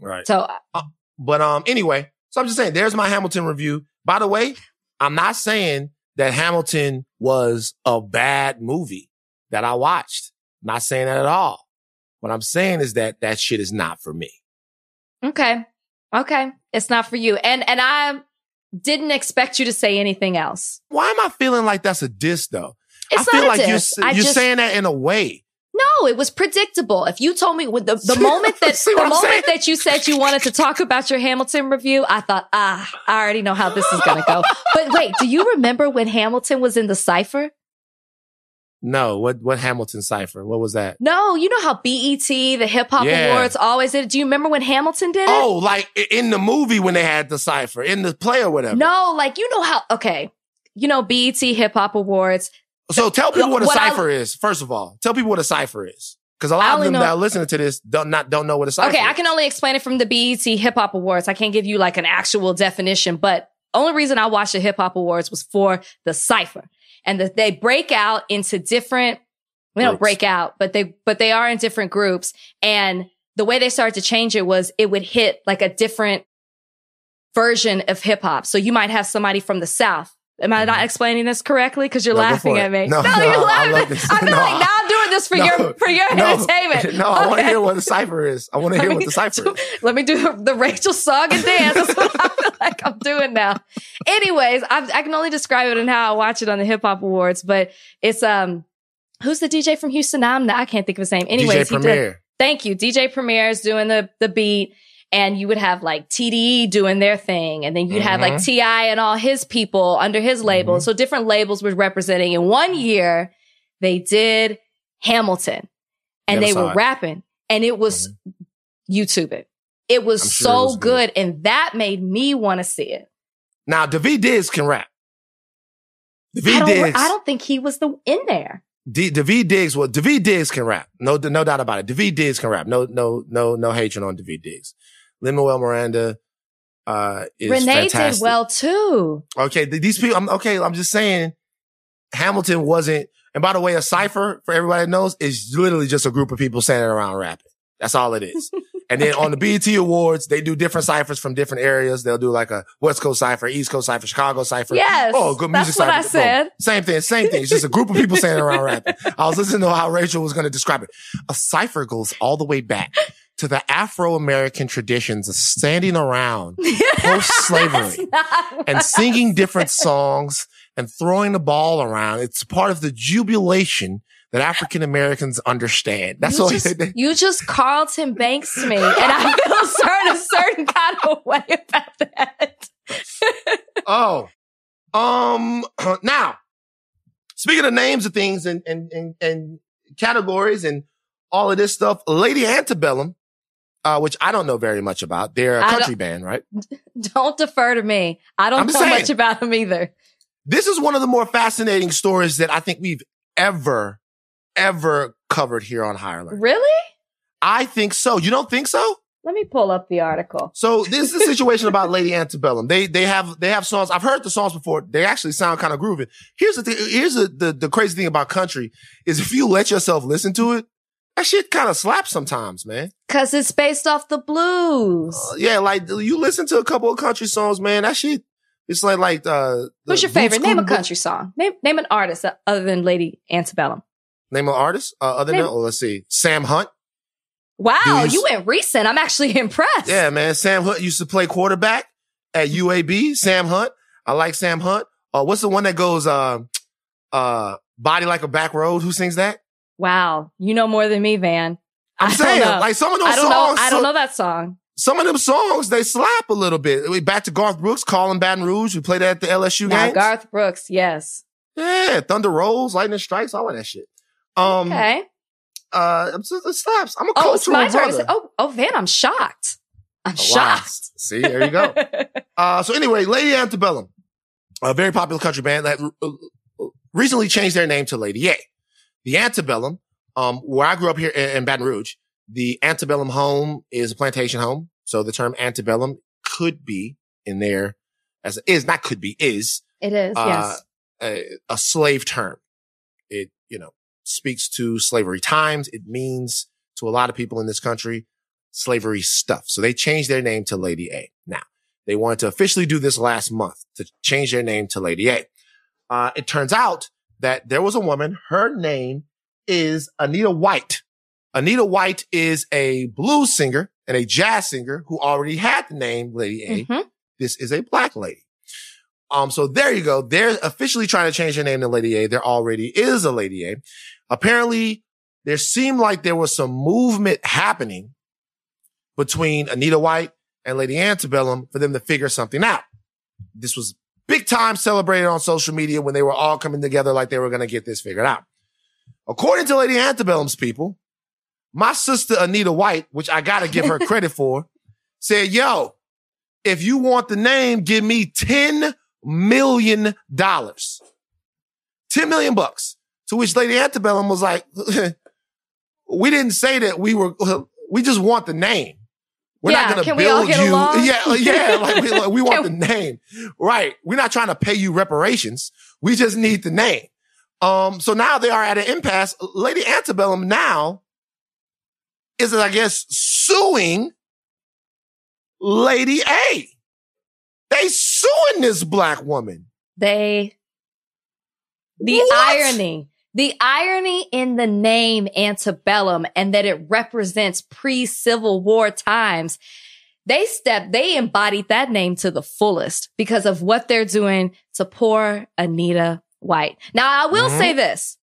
right. So But um, anyway, so I'm just saying, there's my Hamilton review. By the way, I'm not saying that Hamilton was a bad movie that I watched. not saying that at all. What I'm saying is that that shit is not for me. okay, okay, it's not for you. And and I didn't expect you to say anything else. Why am I feeling like that's a diss though? It's I feel not like a you're, diss. I you're just saying that in a way. No, it was predictable. If you told me with the, the moment that the moment saying? that you said you wanted to talk about your Hamilton review, I thought, ah, I already know how this is gonna go. but wait, do you remember when Hamilton was in the cipher? No, what what Hamilton cipher? What was that? No, you know how BET, the Hip Hop Yeah. Awards, always did. it. Do you remember when Hamilton did it? Oh, like in the movie when they had the cipher, in the play or whatever. No, like you know how okay. You know BET Hip Hop Awards. So tell people what a What I- cipher is. First of all, tell people what a cipher is, because a lot of them know- that are listening to this don't not don't know what a cipher. Okay, I can only explain it from the BET Hip Hop Awards. I can't give you like an actual definition, but only reason I watched the Hip Hop Awards was for the cipher. And that they break out into different they don't break out, but they but they are in different groups. And the way they started to change it was it would hit like a different version of hip hop. So you might have somebody from the South. Am I not explaining this correctly? Because you're Mm-hmm. No, laughing at me. No, no, you're I laughing. love this. I feel No, like now I'm doing this for No, your for your no, entertainment. No, I want to hear what the cipher is. I want to hear what the cipher do- is. Let me do the Rachel song and dance. That's what I feel like I'm doing now. Anyways, I, I can only describe it and how I watch it on the Hip Hop Awards, but it's um, who's the DJ from Houston? I'm not, I can't think of his name. Anyways, DJ he did. Thank you, DJ Premier is doing the the beat. And you would have like TDE doing their thing. And then you'd have like Mhm. T.I. and all his people under his label. Mhm. So different labels were representing. In one year, they did Hamilton and they were it. rapping and it was YouTube it. It was sure so it was good. good. and that made me want to see it. Now, Daveed Diggs can rap. I Daveed don't, Diggs. I don't think he was the in there. D- Daveed Diggs, well, Daveed Diggs can rap. No, no doubt about it. Daveed Diggs can rap. No, no, no, no hatred on Daveed Diggs. Lin-Manuel Miranda, uh, is Renee fantastic. did well too. Okay, th- these people. I'm okay. I'm just saying, Hamilton wasn't. And by the way, a cipher for everybody that knows is literally just a group of people standing around rapping. That's all it is. and then on the BET Awards, they do different ciphers from different areas. They'll do like a West Coast cipher, East Coast cipher, Chicago cipher. Yes. Oh, good music That's what I cipher. Boom. said. Same thing. Same thing. It's just a group of people standing around rapping. I was listening to how Rachel was going to describe it. A cipher goes all the way back to the Afro-American traditions of standing around not what and singing different songs and throwing the ball around. It's part of the jubilation that African Americans understand. That's you all. just, you just Carlton Banks me, and I feel certain a certain kind of way about that. oh, um, now speaking of names of things and, and, and, and categories and all of this stuff, Lady Antebellum, uh, which I don't know very much about. They're a I country band, right? Don't defer to me. I don't I'm know saying. much about them either. This is one of the more fascinating stories that I think we've ever, ever covered here on Higher Learning. Really? I think so. You don't think so? Let me pull up the article. So this is a situation about Lady Antebellum. They they have they have songs. I've heard the songs before. They actually sound kind of groovy. Here's the thing. Here's the, the the crazy thing about country is if you let yourself listen to it, that shit kind of slaps sometimes, man. Cause it's based off the blues. Uh, yeah, like you listen to a couple of country songs, man. That shit. It's like like uh. Who's your favorite? Name a country song. Name name an artist other than Lady Antebellum. Name an artist. Uh, other than Name- oh, let's see, Sam Hunt. Wow, Dudes. you went recent. I'm actually impressed. Yeah, man. Sam Hunt used to play quarterback at UAB. Sam Hunt. I like Sam Hunt. Uh, what's the one that goes, uh, uh, body like a back road? Who sings that? Wow, you know more than me, Van. I'm I don't saying, know. like some of those I don't songs, know. I don't know that song. some of them songs, they slap a little bit. We- Back to Garth Brooks, calling Baton Rouge. We played that at the LSU game. Garth Brooks, yes. yeah. Thunder Rolls, Lightning Strikes, all of that shit. Um, Okay. uh, it's- it slaps. I'm a Oh, it's cultural to brother. say- Oh, oh, Van, I'm shocked. I'm Oh, wow. shocked. See, there you go. Uh, so anyway, Lady Antebellum, a very popular country band that uh, recently changed their name to Lady A. The Antebellum, um, where I grew up here in, in Baton Rouge, the Antebellum home is a plantation home. So the term antebellum could be in there as is not could be is it is, uh, yes. a, a slave term. It, you know, speaks to slavery times. It means to a lot of people in this country, slavery stuff. So they changed their name to Lady A. Now they wanted to officially do this last month to change their name to Lady A. Uh, it turns out that there was a woman. Her name is Anita White. Anita White is a blues singer and a jazz singer who already had the name Lady A Mhm. this is a black lady. Um, so there you go. They're officially trying to change their name to Lady A. There already is a Lady A. Apparently, there seemed like there was some movement happening between Anita White and Lady Antebellum for them to figure something out. This was big time celebrated on social media when they were all coming together like they were going to get this figured out. According to Lady Antebellum's people, my sister Anita White, which I got to give her credit for, said, yo, if you want the name, give me 10 million dollars. 10 million bucks. To which Lady Antebellum was like, we didn't say that we were, we just want the name. We're Yeah, not going to can we all build you. along? Yeah, yeah. Like we, like, we want the name. Right. We're not trying to pay you reparations. We just need the name. Um, so now they are at an impasse. Lady Antebellum now is, I guess, suing Lady A. They suing this black woman. They, the What? irony, the irony in the name antebellum and that it represents pre-Civil War times. They step, they embodied that name to the fullest because of what they're doing to poor Anita White. Now, I will Mhm. say this.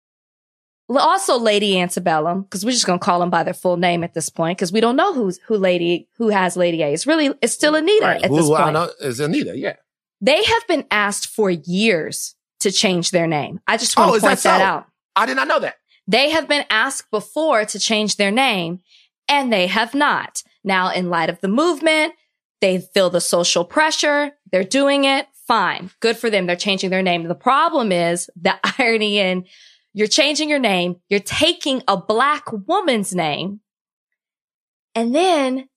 Also, Lady Antebellum, because we're just gonna call them by their full name at this point, because we don't know who's who Lady who has Lady A. It's really it's still Anita at Who- this who I point. know is Anita. Yeah. They have been asked for years to change their name. I just want Oh, to is that point that, so? out. I did not know that. They have been asked before to change their name and they have not. Now, in light of the movement, they feel the social pressure. They're doing it. Fine. Good for them. They're changing their name. The problem is the irony in You're changing your name. You're taking a black woman's name. And then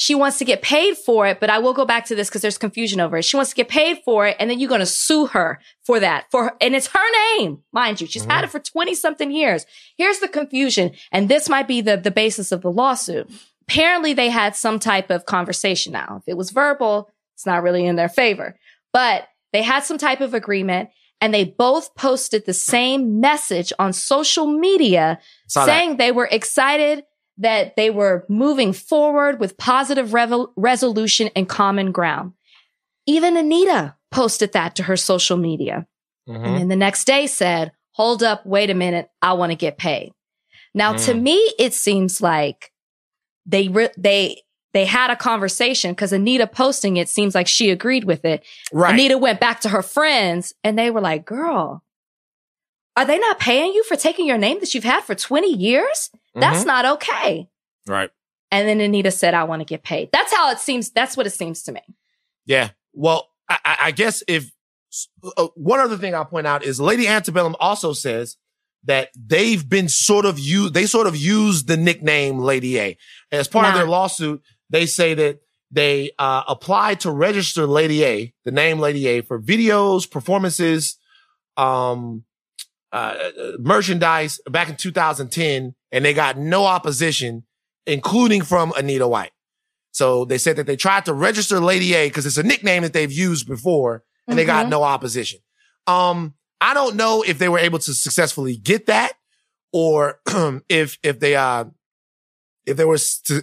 she wants to get paid for it, but I will go back to this because there's confusion over it. She wants to get paid for it, and then you're going to sue her for that. For her, and it's her name, mind you. She's mm-hmm. had it for 20 something years. Here's the confusion, and this might be the, the basis of the lawsuit. Apparently they had some type of conversation now. If it was verbal, it's not really in their favor, but they had some type of agreement and they both posted the same message on social media saying that. they were excited that they were moving forward with positive revel- resolution and common ground. Even Anita posted that to her social media. Mm-hmm. And then the next day said, hold up, wait a minute, I want to get paid. Now, mm. to me, it seems like they, re- they, they had a conversation because Anita posting it seems like she agreed with it. Right. Anita went back to her friends and they were like, girl, are they not paying you for taking your name that you've had for 20 years? That's mm-hmm. not okay. Right. And then Anita said, I want to get paid. That's how it seems. That's what it seems to me. Yeah. Well, I, I guess if uh, one other thing I'll point out is Lady Antebellum also says that they've been sort of used, they sort of used the nickname Lady A. As part nah. of their lawsuit, they say that they uh, applied to register Lady A, the name Lady A, for videos, performances, um, uh, merchandise back in 2010, and they got no opposition, including from Anita White. So they said that they tried to register Lady A because it's a nickname that they've used before, and mm-hmm. they got mm-hmm. no opposition. Um, I don't know if they were able to successfully get that, or if if they uh if they were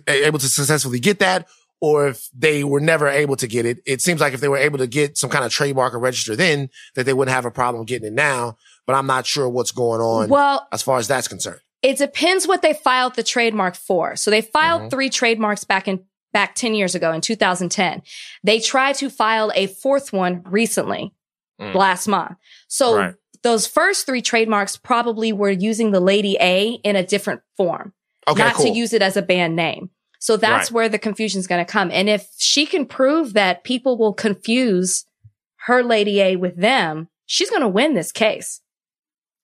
able to successfully get that, or if they were never able to get it. It seems like if they were able to get some kind of trademark or register then, that they wouldn't have a problem getting it now. But I'm not sure what's going on. Well, as far as that's concerned, it depends what they filed the trademark for. So they filed mm-hmm. three trademarks back in back 10 years ago in 2010. They tried to file a fourth one recently, mm. last month. So right. those first three trademarks probably were using the Lady A in a different form, okay, not cool. to use it as a band name. So that's right. where the confusion is going to come. And if she can prove that people will confuse her Lady A with them, she's going to win this case.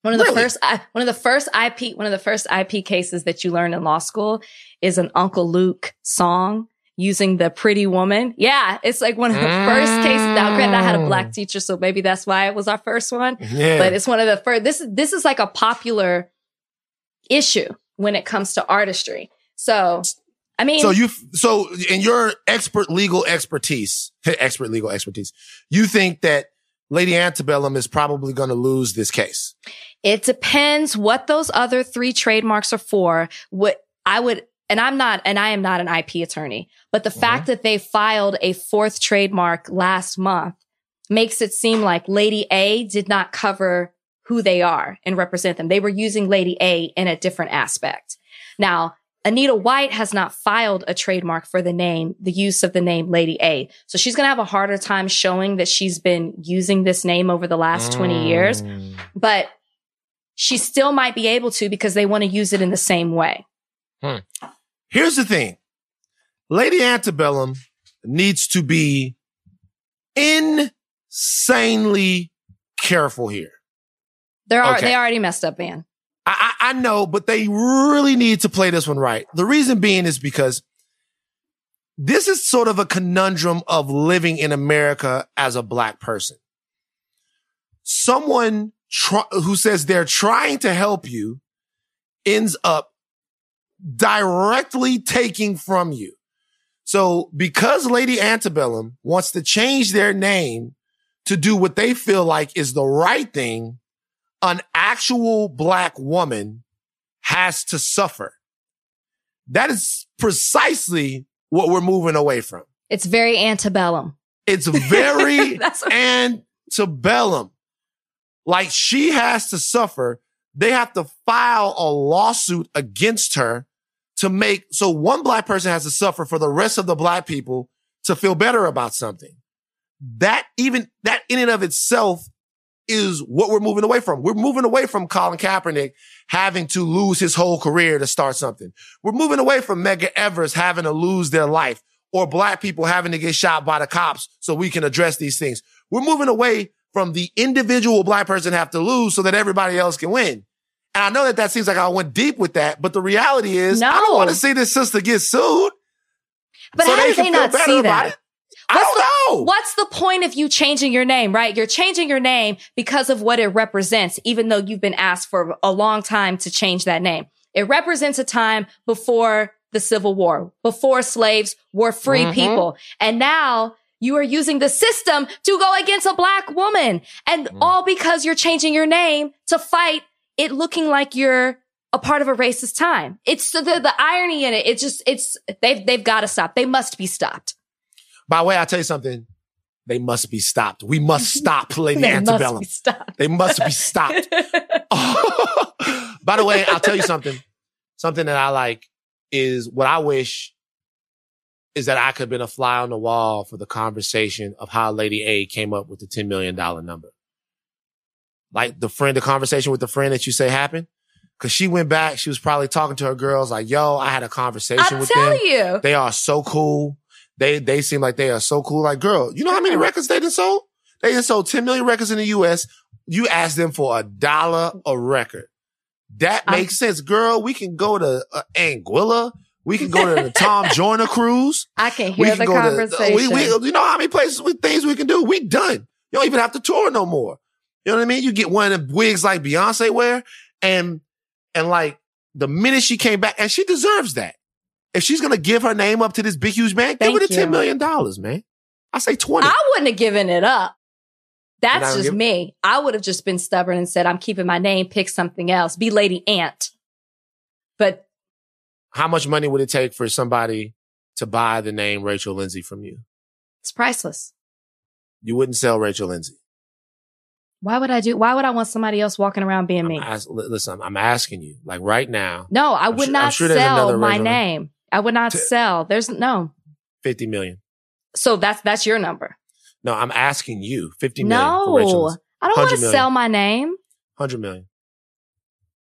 One of the really? first, one of the first IP, one of the first IP cases that you learn in law school is an Uncle Luke song using the pretty woman. Yeah. It's like one of the mm. first cases. Now, granted, I had a black mm. teacher, so maybe that's why it was our first one. Yeah. But it's one of the first, this, is this is like a popular issue when it comes to artistry. So I mean, so you, so in your expert legal expertise, expert legal expertise, you think that Lady Antebellum is probably going to lose this case. It depends what those other three trademarks are for. What I would, and I'm not, and I am not an IP attorney, but the mm-hmm. fact that they filed a fourth trademark last month makes it seem like Lady A did not cover who they are and represent them. They were using Lady A in a different aspect. Now, Anita White has not filed a trademark for the name, the use of the name Lady A. So she's going to have a harder time showing that she's been using this name over the last mm. 20 years, but she still might be able to because they want to use it in the same way. Hmm. Here's the thing. Lady Antebellum needs to be insanely careful here. They're, okay. they already messed up, man. I, I know, but they really need to play this one right. The reason being is because this is sort of a conundrum of living in America as a black person. Someone tr- who says they're trying to help you ends up directly taking from you. So because Lady Antebellum wants to change their name to do what they feel like is the right thing, an actual black woman has to suffer. That is precisely what we're moving away from. It's very antebellum. It's very antebellum. Like she has to suffer. They have to file a lawsuit against her to make, so one black person has to suffer for the rest of the black people to feel better about something. That even, that in and of itself is what we're moving away from. We're moving away from Colin Kaepernick having to lose his whole career to start something. We're moving away from Medgar Evers having to lose their life or black people having to get shot by the cops so we can address these things. We're moving away from the individual black person have to lose so that everybody else can win. And I know that that seems like I went deep with that, but the reality is, I don't want to see this sister get sued. But so how do can they not see that? it. I don't know. What's the point of you changing your name, right? You're changing your name because of what it represents, even though you've been asked for a long time to change that name. It represents a time before the Civil War, before slaves were free Mhm. people. And now you are using the system to go against a black woman. And Mm. all because you're changing your name to fight it looking like you're a part of a racist time. It's the, the irony in it. It's just, it's, they've, they've got to stop. They must be stopped. By the way, I'll tell you something. They must be stopped. We must stop Lady They must be Antebellum. stopped. They must be stopped. By the way, I'll tell you something. Something that I like is what I wish is that I could have been a fly on the wall for the conversation of how Lady A came up with the $10 million number. Like the friend, the conversation with the friend that you say happened. Cause she went back. She was probably talking to her girls like, yo, I had a conversation I with tell them. you. They are so cool. They they seem like they are so cool. Like, girl, you know how many records they done sold? They done sold 10 million records in the US. You ask them for a dollar a record. That I'm- makes sense. Girl, we can go to uh, Anguilla. We can go to the Tom Joyner cruise. I can We hear can the go conversation. to, we, we, you know how many places, with things we can do? We done. You don't even have to tour no more. You know what I mean? You get one of the wigs like Beyonce wear and, and like the minute she came back and she deserves that. If she's going to give her name up to this big, huge man, Thank give her the you. $10 million, man. I say 20. I wouldn't have given it up. That's just me. I would have just been stubborn and said, I'm keeping my name, pick something else, be Lady Ant. But How much money would it take for somebody to buy the name Rachel Lindsay from you? it's priceless. You wouldn't sell Rachel Lindsay. Why would I do? Why would I want somebody else walking around being me? I'm ask- li- listen, I'm asking you, like right now, No, I I'm would sure- not sure sell my name. I would not To- sell. There's no. 50 million. So that's that's your number. No, I'm asking you, 50 million for Rachel No, I don't want to sell my name. 100 million.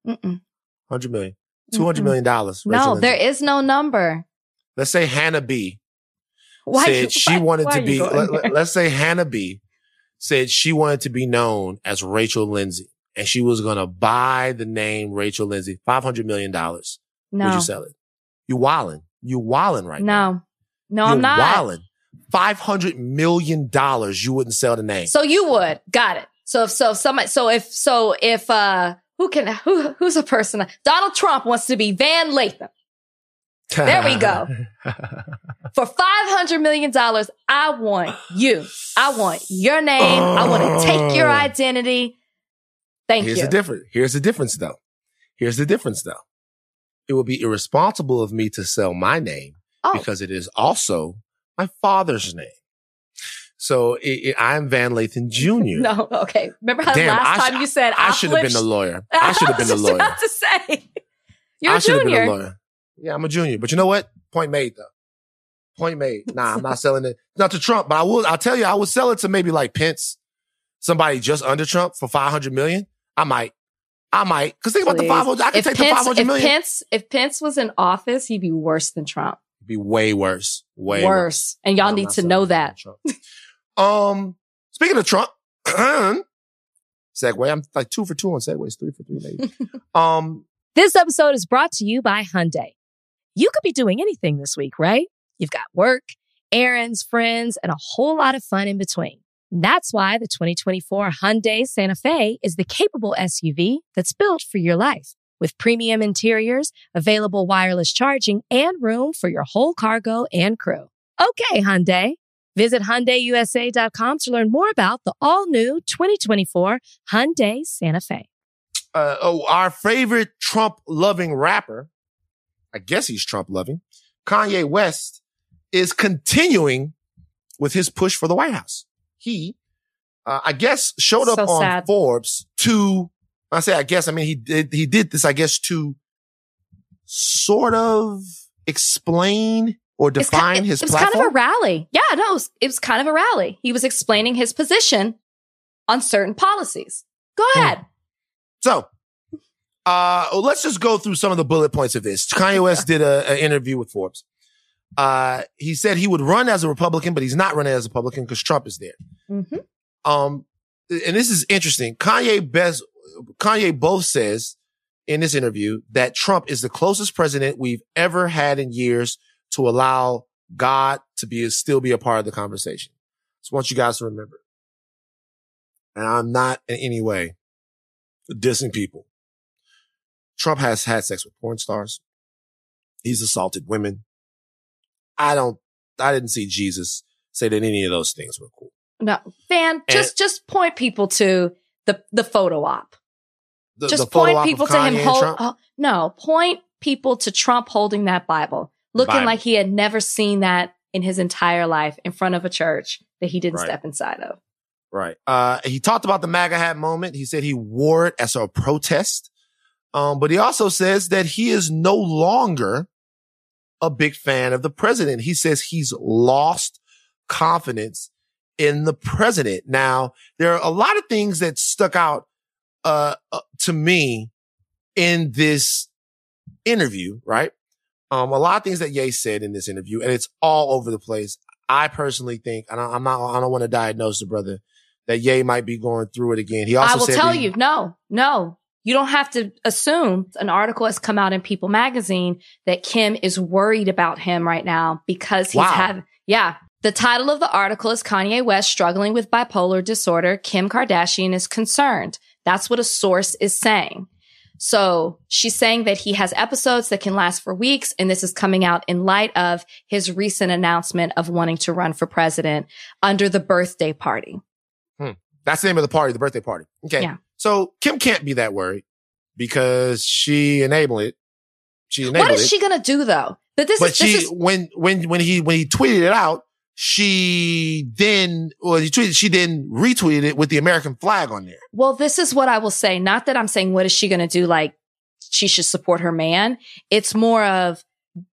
Mm-mm. 100 million. 200 Mm-mm. million dollars. No, there is no number. Let's say Hannah B Why said she why- wanted why to be, going let's say Hannah B said she wanted to be known as Rachel Lindsay and she was going to buy the name Rachel Lindsay, $500 million. Would you sell it? You wildin'. You wildin' right now. no, no, I'm not. wildin'. $500 million you wouldn't sell the name. So you would. Got it. So if so if somebody so if so if uh who can who who's a person Donald Trump wants to be Van Lathan there we go. for five hundred million dollars. I want you. I want your name. I want to take your Oh. identity. Thank Here's you. Here's the difference. Here's the difference though. Here's the difference though. It would be irresponsible of me to sell my name Oh. because it is also my father's name. So it, it, I'm Van Lathan Jr. no, okay. Remember how Damn, last I time you said I should have been the lawyer. I should have been a lawyer. about to say you're I a should have been junior. a lawyer. Yeah, I'm a junior. But you know what? Point made though. Point made. Nah, I'm not selling it. Not to Trump, but I will, I'll tell you, I would sell it to maybe like Pence, somebody just under Trump for 500 million. I might. I might. Cause think about the 500. I could If take the Pence, 500 if million. Pence, if Pence was in office, he'd be worse than Trump. Be way worse. Way worse. worse. And y'all I'm need to know that. Trump. um, speaking of Trump, segue. I'm like two for two on segues, three for three maybe. um, This episode is brought to you by Hyundai. You could be doing anything this week, right? You've got work, errands, friends, and a whole lot of fun in between. That's why the 2024 Hyundai Santa Fe is the capable SUV that's built for your life. With premium interiors, available wireless charging, and room for your whole cargo and crew. Okay, Hyundai. Visit HyundaiUSA.com to learn more about the all-new 2024 Hyundai Santa Fe. uh, oh, our favorite Trump loving rapper, I guess he's Trump loving, Kanye West is continuing with his push for the White House. He, uh, I guess, showed up So on sad. Forbes to, I say, I guess, I mean, he did, he did this, I guess, to sort of explain or define kind, his it was platform. kind of a rally. Yeah, no, it was, it was kind of a rally. He was explaining his position on certain policies. Go Hmm. ahead. So, uh, let's just go through some of the bullet points of this. Kanye West did a, an interview with Forbes. Uh, he said he would run as a Republican, but he's not running as a Republican because Trump is there. Mhm. Um, and this is interesting. Kanye best, Kanye both says in this interview that Trump is the closest president we've ever had in years to allow God to be still be a part of the conversation. So I want you guys to remember. And I'm not in any way dissing people. Trump has had sex with porn stars. He's assaulted women. I don't, I didn't see Jesus say that any of those things were cool. No, Van, just, just point people to the, the photo op. The, just the photo point op people to him. Hold, oh, no, point people to Trump holding that Bible, looking Bible. like he had never seen that in his entire life in front of a church that he didn't Right. step inside of. Right. Uh, he talked about the MAGA hat moment. He said he wore it as a protest. Um, but he also says that he is no longer a big fan of the president. He says he's lost confidence in the president. Now, there are a lot of things that stuck out, uh, uh, to me in this interview, right? Um, a lot of things that Ye said in this interview, and it's all over the place. I personally think, and I'm not, I don't want to diagnose the brother that Ye might be going through it again. He also I will said tell he- you, no, no. You don't have to assume an article has come out in People magazine that Kim is worried about him right now because he's Wow. yeah. The title of the article is Kanye West struggling with bipolar disorder. Kim Kardashian is concerned. That's what a source is saying. So she's saying that he has episodes that can last for weeks. And this is coming out in light of his recent announcement of wanting to run for president under the birthday party. Hmm. That's the name of the party, the birthday party. Okay. Yeah. So Kim can't be that worried because she enabled it. She enabled What is it. she going to do though? But this but is, she, this is, when, when, when he, when he tweeted it out, she then, well, he tweeted, she then retweeted it with the American flag on there. Well, this is what I will say. Not that I'm saying what is she going to do? Like she should support her man. It's more of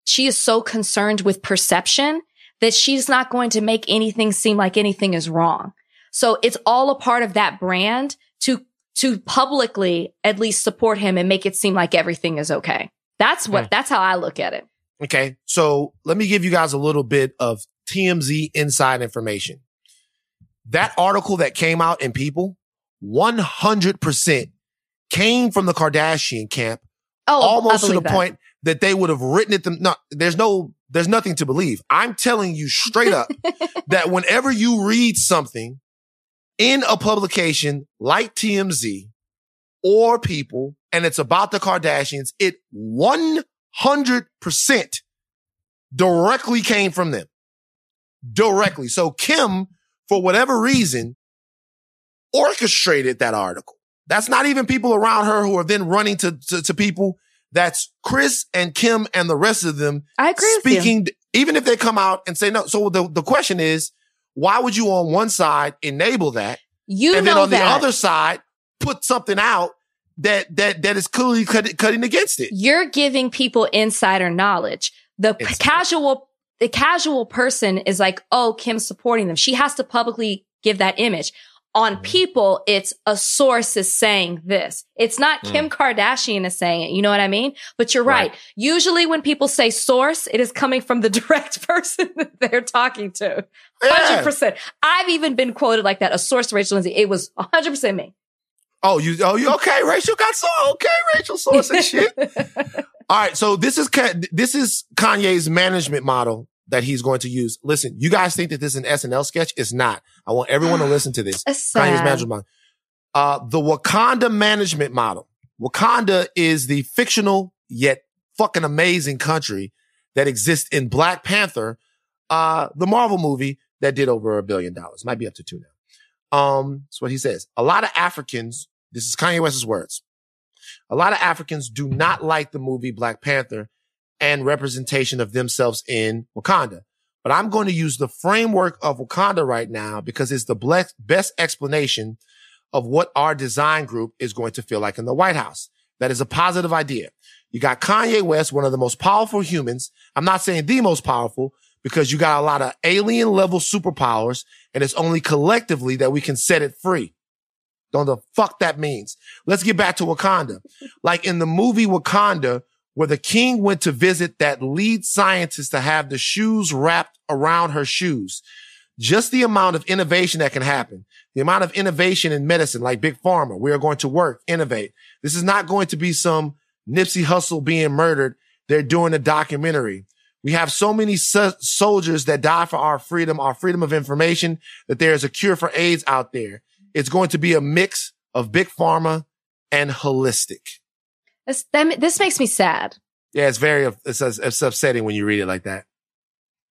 she is so concerned with perception that she's not going to make anything seem like anything is wrong. So it's all a part of that brand to, to publicly at least support him and make it seem like everything is okay. That's what, Hmm. that's how I look at it. Okay. So let me give you guys a little bit of TMZ inside information. That article that came out in People, 100% came from the Kardashian camp, Oh, almost to the that. point that they would have written it them. No, there's no, there's nothing to believe. I'm telling you straight up that whenever you read something in a publication like TMZ or People, and it's about the Kardashians, it 100% directly came from them. Directly. So Kim, for whatever reason, orchestrated that article. That's not even people around her who are then running to, to, to people. That's Kris and Kim and the rest of them I agree speaking, even if they come out and say no. So the, the question is, why would you on one side enable that? You and then on that. the other side, put something out that, that, that is clearly cut, cutting against it. you're giving people insider knowledge. The p- casual, the casual person is like, oh, Kim's supporting them. She has to publicly give that image. On Mhm. people, it's a source is saying this. It's not Kim Kardashian is saying it. You know what I mean? But you're right. Right. Usually when people say source, it is coming from the direct person that they're talking to. Hundred percent. I've even been quoted like that. A source Rachel Lindsay. It was hundred percent me. Oh, you, oh, you, okay. Rachel got so, okay. Rachel source and shit. All right. So this is, this is Kanye's management model that he's going to use. Listen, you guys think that this is an SNL sketch? It's not. I want everyone to listen to this. Kanye's management model. Uh, the Wakanda management model. Wakanda is the fictional yet fucking amazing country that exists in Black Panther, uh, the Marvel movie that did over a billion dollars. Might be up to two now. Um, that's what he says. A lot of Africans, this is Kanye West's words. A lot of Africans do not like the movie Black Panther and representation of themselves in Wakanda. But I'm going to use the framework of Wakanda right now because it's the ble- best explanation of what our design group is going to feel like in the White House. That is a positive idea. You got Kanye West, one of the most powerful humans. I'm not saying the most powerful because you got a lot of alien level superpowers and it's only collectively that we can set it free. Don't the fuck that means. Let's get back to Wakanda. Like in the movie Wakanda, where the king went to visit that lead scientist to have the shoes wrapped around her shoes. Just the amount of innovation that can happen, the amount of innovation in medicine, like Big Pharma, we are going to work, innovate. This is not going to be some Nipsey Hussle being murdered. They're doing a documentary. We have so many su- soldiers that die for our freedom, our freedom of information, that there's a cure for AIDS out there. It's going to be a mix of big pharma and holistic. This, that, this makes me sad. Yeah, it's very, it's, it's upsetting when you read it like that.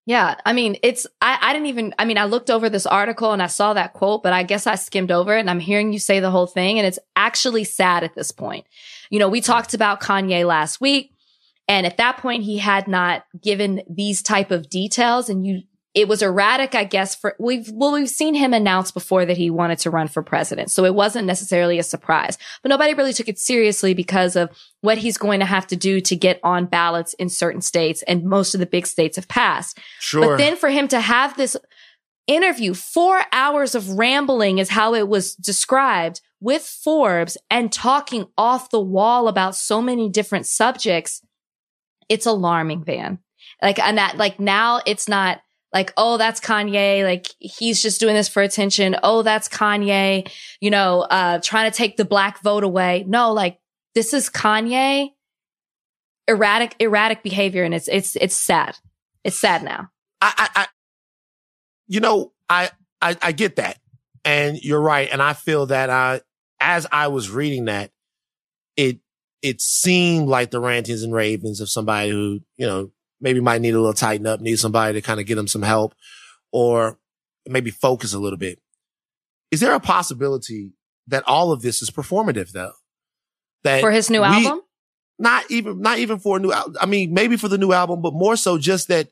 Yeah. I mean, it's, I, I didn't even, I mean, I looked over this article and I saw that quote, but I guess I skimmed over it and I'm hearing you say the whole thing. And it's actually sad at this point. You know, we talked about Kanye last week. And at that point, he had not given these type of details and you, it was erratic, I guess, for we've, well, we've seen him announce before that he wanted to run for president. So it wasn't necessarily a surprise, but nobody really took it seriously because of what he's going to have to do to get on ballots in certain states. And most of the big states have passed. Sure. But then for him to have this interview, four hours of rambling is how it was described with Forbes and talking off the wall about so many different subjects. It's alarming, Van. Like, and that, like now it's not, like, oh, that's Kanye. Like he's just doing this for attention. Oh, that's Kanye, you know, uh, trying to take the black vote away. No, like this is Kanye erratic, erratic behavior. And it's, it's, it's sad. It's sad now. I, I, I you know, I, I, I get that. And you're right. And I feel that I, as I was reading that, it, it seemed like the rantings and ravings of somebody who, you know, maybe might need a little tighten up, need somebody to kind of get them some help or maybe focus a little bit. Is there a possibility that all of this is performative though? That for his new we, album? Not even, not even for a new album. I mean, maybe for the new album, but more so just that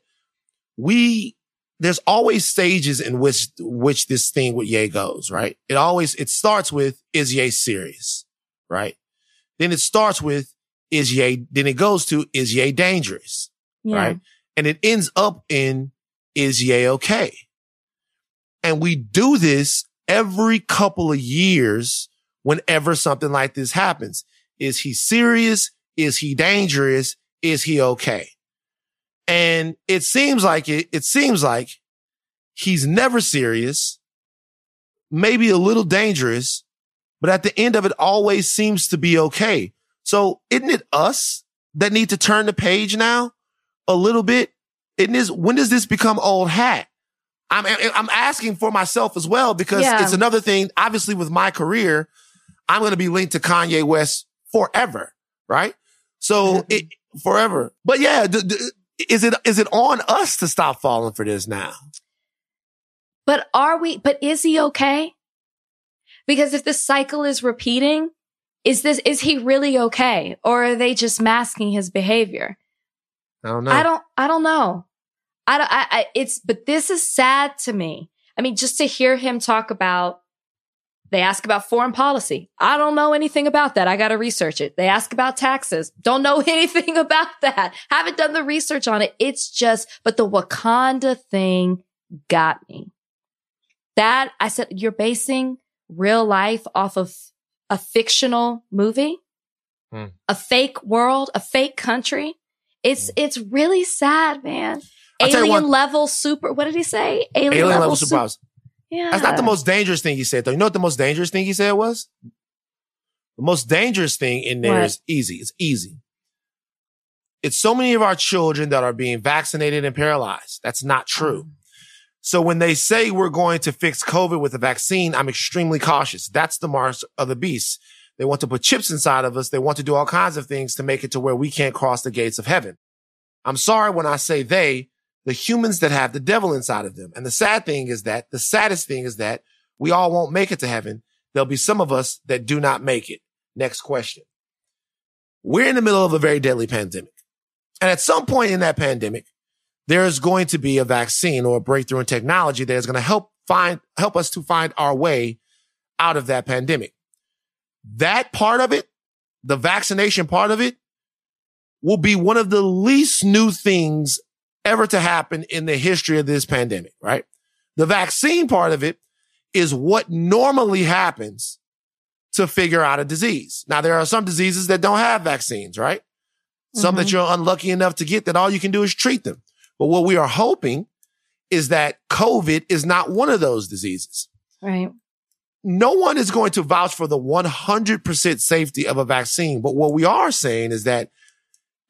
we, there's always stages in which, which this thing with Ye goes, right? It always, it starts with, is Ye serious? Right? Then it starts with, is Ye, then it goes to, is Ye dangerous? Yeah. Right. And it ends up in, is Ye okay? And we do this every couple of years whenever something like this happens. Is he serious? Is he dangerous? Is he okay? And it seems like it, it seems like he's never serious, maybe a little dangerous, but at the end of it always seems to be okay. So isn't it us that need to turn the page now? A little bit. It is, when does this become old hat? I'm, I'm asking for myself as well because yeah. it's another thing. Obviously with my career, I'm going to be linked to Kanye West forever. Right. So mm-hmm. it forever, but yeah, d- d- is it, is it on us to stop falling for this now? But are we, but is he okay? Because if the cycle is repeating, is this, is he really okay? Or are they just masking his behavior? I don't know. I don't, I don't know. I don't, I, I, it's, but this is sad to me. I mean, just to hear him talk about, they ask about foreign policy. I don't know anything about that. I got to research it. They ask about taxes. Don't know anything about that. Haven't done the research on it. It's just, but the Wakanda thing got me. That I said, you're basing real life off of a fictional movie, hmm. a fake world, a fake country. It's, it's really sad, man. Alien level super, what did he say? Alien, Alien level, level super. Yeah. That's not the most dangerous thing he said though. You know what the most dangerous thing he said was? The most dangerous thing in there what? is easy. It's easy. It's so many of our children that are being vaccinated and paralyzed. That's not true. So when they say we're going to fix COVID with a vaccine, I'm extremely cautious. That's the mark of the beast. They want to put chips inside of us. They want to do all kinds of things to make it to where we can't cross the gates of heaven. I'm sorry when I say they, the humans that have the devil inside of them. And the sad thing is that the saddest thing is that we all won't make it to heaven. There'll be some of us that do not make it. Next question. We're in the middle of a very deadly pandemic. And at some point in that pandemic, there is going to be a vaccine or a breakthrough in technology that is going to help find, help us to find our way out of that pandemic that part of it, the vaccination part of it will be one of the least new things ever to happen in the history of this pandemic, right? The vaccine part of it is what normally happens to figure out a disease. Now, there are some diseases that don't have vaccines, right? Some mm-hmm. that you're unlucky enough to get that all you can do is treat them. But what we are hoping is that COVID is not one of those diseases. Right. No one is going to vouch for the 100% safety of a vaccine. But what we are saying is that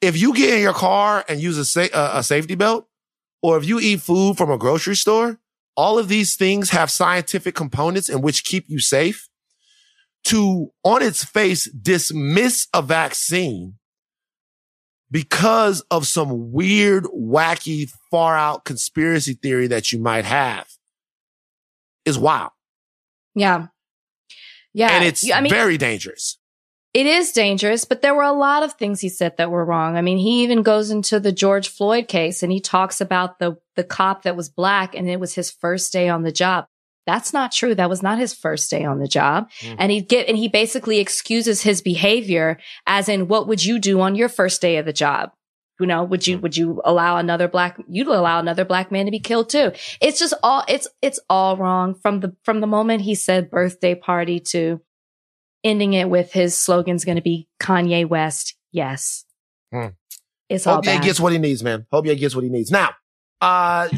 if you get in your car and use a, sa- uh, a safety belt, or if you eat food from a grocery store, all of these things have scientific components in which keep you safe. To on its face dismiss a vaccine because of some weird, wacky, far out conspiracy theory that you might have is wild. Yeah. Yeah. And it's I mean, very dangerous. It is dangerous, but there were a lot of things he said that were wrong. I mean, he even goes into the George Floyd case and he talks about the, the cop that was black and it was his first day on the job. That's not true. That was not his first day on the job. Mm. And he get, and he basically excuses his behavior as in, what would you do on your first day of the job? You know, would you, mm. would you allow another black, you'd allow another black man to be killed too? It's just all, it's, it's all wrong from the, from the moment he said birthday party to ending it with his slogan's going to be Kanye West. Yes. Hmm. It's Hope all bad. gets what he needs, man. Hope he gets what he needs. Now, uh,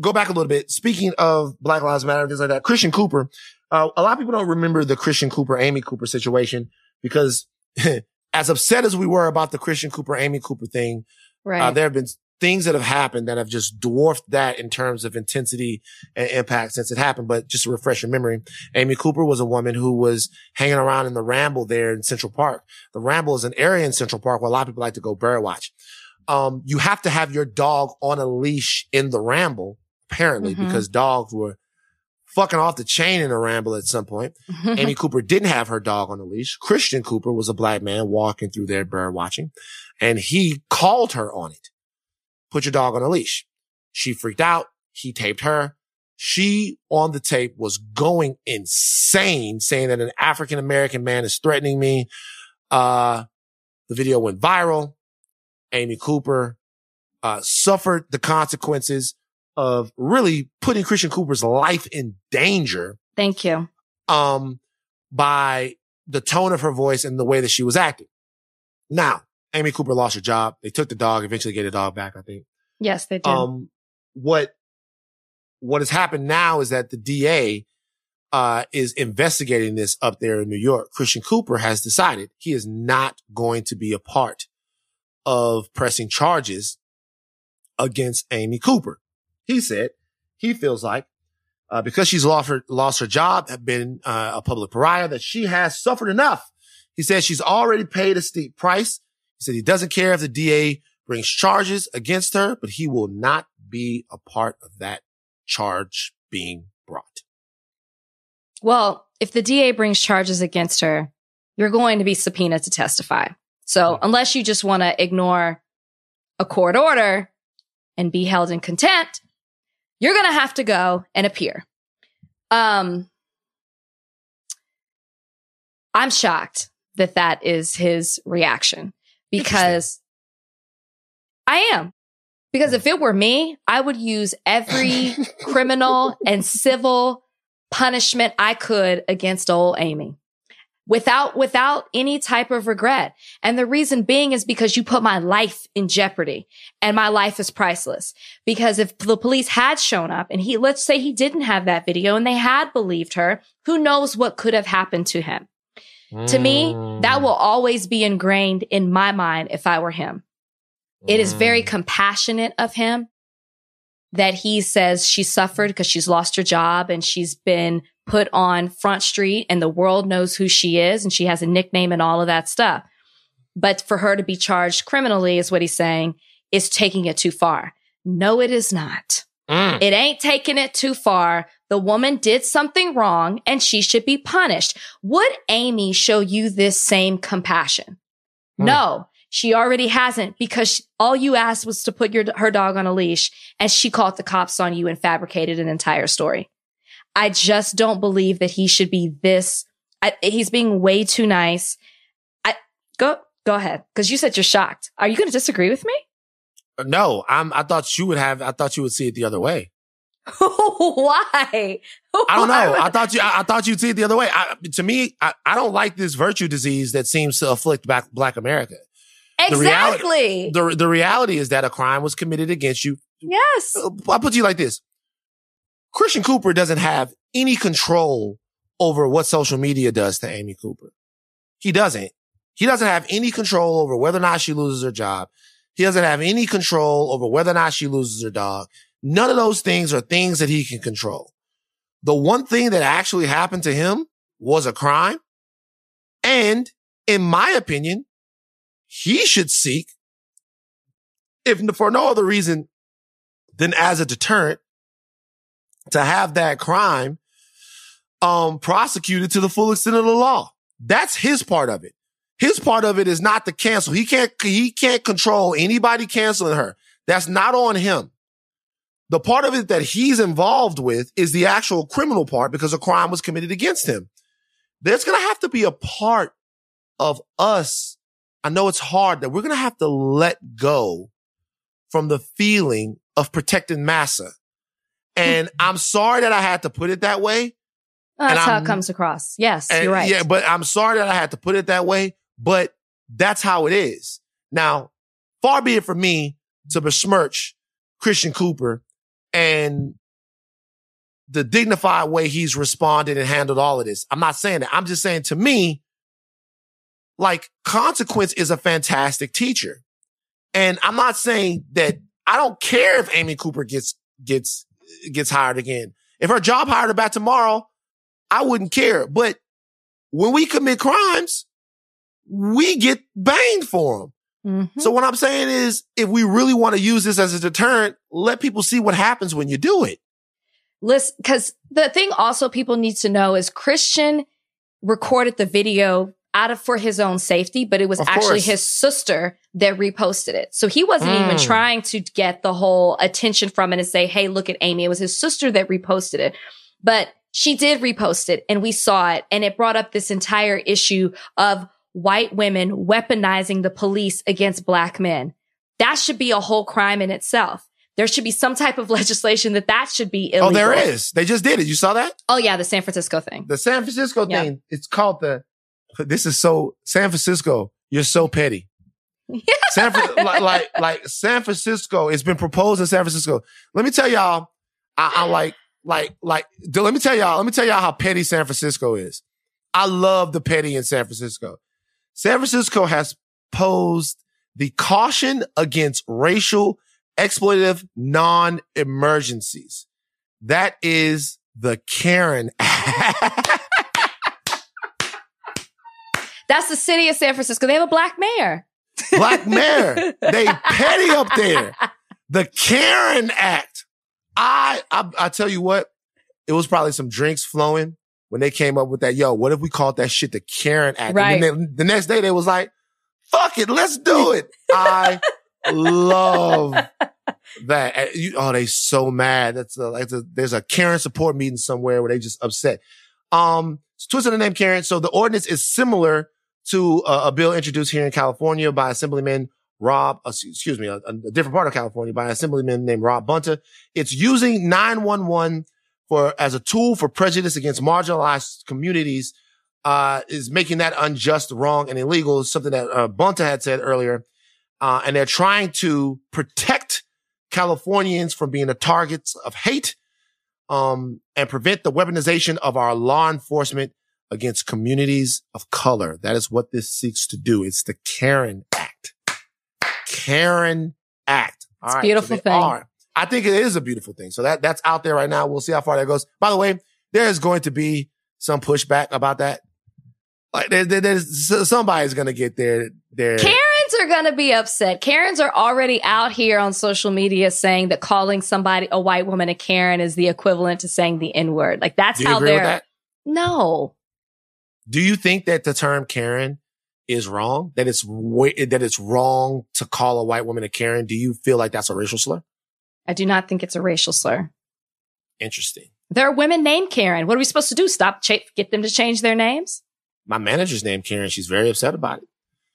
go back a little bit. Speaking of Black Lives Matter, things like that, Christian Cooper, uh, a lot of people don't remember the Christian Cooper, Amy Cooper situation because as upset as we were about the Christian Cooper, Amy Cooper thing, right. uh, there have been things that have happened that have just dwarfed that in terms of intensity and impact since it happened. But just to refresh your memory, Amy Cooper was a woman who was hanging around in the Ramble there in Central Park. The Ramble is an area in Central Park where a lot of people like to go bird watch. Um, you have to have your dog on a leash in the Ramble, apparently, mm-hmm. because dogs were fucking off the chain in a ramble at some point. Amy Cooper didn't have her dog on a leash. Christian Cooper was a black man walking through there bird watching and he called her on it put your dog on a leash. She freaked out. He taped her. She on the tape was going insane saying that an African American man is threatening me. Uh, the video went viral. Amy Cooper, uh, suffered the consequences of really putting Christian Cooper's life in danger. Thank you. Um, by the tone of her voice and the way that she was acting. Now, Amy Cooper lost her job. They took the dog, eventually get the dog back, I think. Yes, they did. Um, what, what has happened now is that the DA, uh, is investigating this up there in New York. Christian Cooper has decided he is not going to be a part of pressing charges against Amy Cooper. He said he feels like uh, because she's lost her lost her job, have been uh, a public pariah, that she has suffered enough. He says she's already paid a steep price he said he doesn't care if the DA brings charges against her, but he will not be a part of that charge being brought. Well, if the DA brings charges against her, you're going to be subpoenaed to testify. So mm-hmm. unless you just want to ignore a court order and be held in contempt, you're going to have to go and appear. Um, I'm shocked that that is his reaction because I am. Because if it were me, I would use every criminal and civil punishment I could against old Amy without, without any type of regret. And the reason being is because you put my life in jeopardy and my life is priceless. Because if the police had shown up and he, let's say he didn't have that video and they had believed her, who knows what could have happened to him? To me, that will always be ingrained in my mind if I were him. It is very mm. compassionate of him that he says she suffered because she's lost her job and she's been put on front street and the world knows who she is and she has a nickname and all of that stuff. But for her to be charged criminally is what he's saying is taking it too far. No, it is not. Mm. It ain't taking it too far. The woman did something wrong and she should be punished. Would Amy show you this same compassion? Mm. No, she already hasn't because she, all you asked was to put your, her dog on a leash and she called the cops on you and fabricated an entire story. I just don't believe that he should be this. I, he's being way too nice. I go, go ahead. Cause you said you're shocked. Are you going to disagree with me? No, I'm, I thought you would have, I thought you would see it the other way. Why? I don't know. I thought you, I, I, thought you'd see it the other way. I, to me, I, I, don't like this virtue disease that seems to afflict black, black America. Exactly. The reality, the, the reality is that a crime was committed against you. Yes. Uh, I'll put you like this. Christian Cooper doesn't have any control over what social media does to Amy Cooper. He doesn't. He doesn't have any control over whether or not she loses her job. He doesn't have any control over whether or not she loses her dog. None of those things are things that he can control. The one thing that actually happened to him was a crime. And in my opinion, he should seek, if for no other reason than as a deterrent, to have that crime um, prosecuted to the full extent of the law. That's his part of it. His part of it is not to cancel. He can't, he can't control anybody canceling her. That's not on him. The part of it that he's involved with is the actual criminal part because a crime was committed against him. There's going to have to be a part of us. I know it's hard that we're going to have to let go from the feeling of protecting massa. And I'm sorry that I had to put it that way. That's how it comes across. Yes, and, you're right. Yeah, but I'm sorry that I had to put it that way, but that's how it is. Now, far be it from me to besmirch Christian Cooper and the dignified way he's responded and handled all of this. I'm not saying that. I'm just saying to me, like consequence is a fantastic teacher. And I'm not saying that I don't care if Amy Cooper gets, gets, gets hired again. If her job hired her back tomorrow, I wouldn't care. But when we commit crimes, we get banged for them. Mm-hmm. So what I'm saying is, if we really want to use this as a deterrent, let people see what happens when you do it. Listen, because the thing also people need to know is Christian recorded the video out of for his own safety, but it was of actually course. his sister that reposted it. So he wasn't mm. even trying to get the whole attention from it and say, Hey, look at Amy. It was his sister that reposted it. But she did repost it and we saw it and it brought up this entire issue of white women weaponizing the police against black men. That should be a whole crime in itself. There should be some type of legislation that that should be illegal. Oh, there is. They just did it. You saw that? Oh yeah, the San Francisco thing. The San Francisco yeah. thing. It's called the. This is so San Francisco. You're so petty. San like, like like San Francisco. It's been proposed in San Francisco. Let me tell y'all. I, I like like, like, let me tell y'all, let me tell y'all how petty San Francisco is. I love the petty in San Francisco. San Francisco has posed the caution against racial exploitative non-emergencies. That is the Karen That's the city of San Francisco. They have a black mayor. Black mayor. they petty up there. The Karen Act. I, I, I tell you what, it was probably some drinks flowing when they came up with that. Yo, what if we called that shit the Karen Act? Right. And the next day they was like, fuck it, let's do it. I love that. You, oh, they so mad. That's a, like a, there's a Karen support meeting somewhere where they just upset. Um, so twist the name Karen. So the ordinance is similar to a, a bill introduced here in California by Assemblyman Rob, uh, excuse me, a, a, different part of California by an assemblyman named Rob Bonta. It's using 911 for, as a tool for prejudice against marginalized communities, uh, is making that unjust, wrong, and illegal, something that, uh, Bonta had said earlier. Uh, and they're trying to protect Californians from being the targets of hate, um, and prevent the weaponization of our law enforcement against communities of color. That is what this seeks to do. It's the Karen Act. Karen Act. All it's right, beautiful so thing. Are. I think it is a beautiful thing. So that that's out there right now. We'll see how far that goes. By the way, there is going to be some pushback about that. Like there, there, there's somebody's going to get there. There. Karens are going to be upset. Karens are already out here on social media saying that calling somebody a white woman a Karen is the equivalent to saying the N word. Like that's how they're. No. Do you think that the term Karen is wrong, that it's that it's wrong to call a white woman a Karen, do you feel like that's a racial slur? I do not think it's a racial slur. Interesting. There are women named Karen. What are we supposed to do? Stop, cha- get them to change their names? My manager's named Karen. She's very upset about it.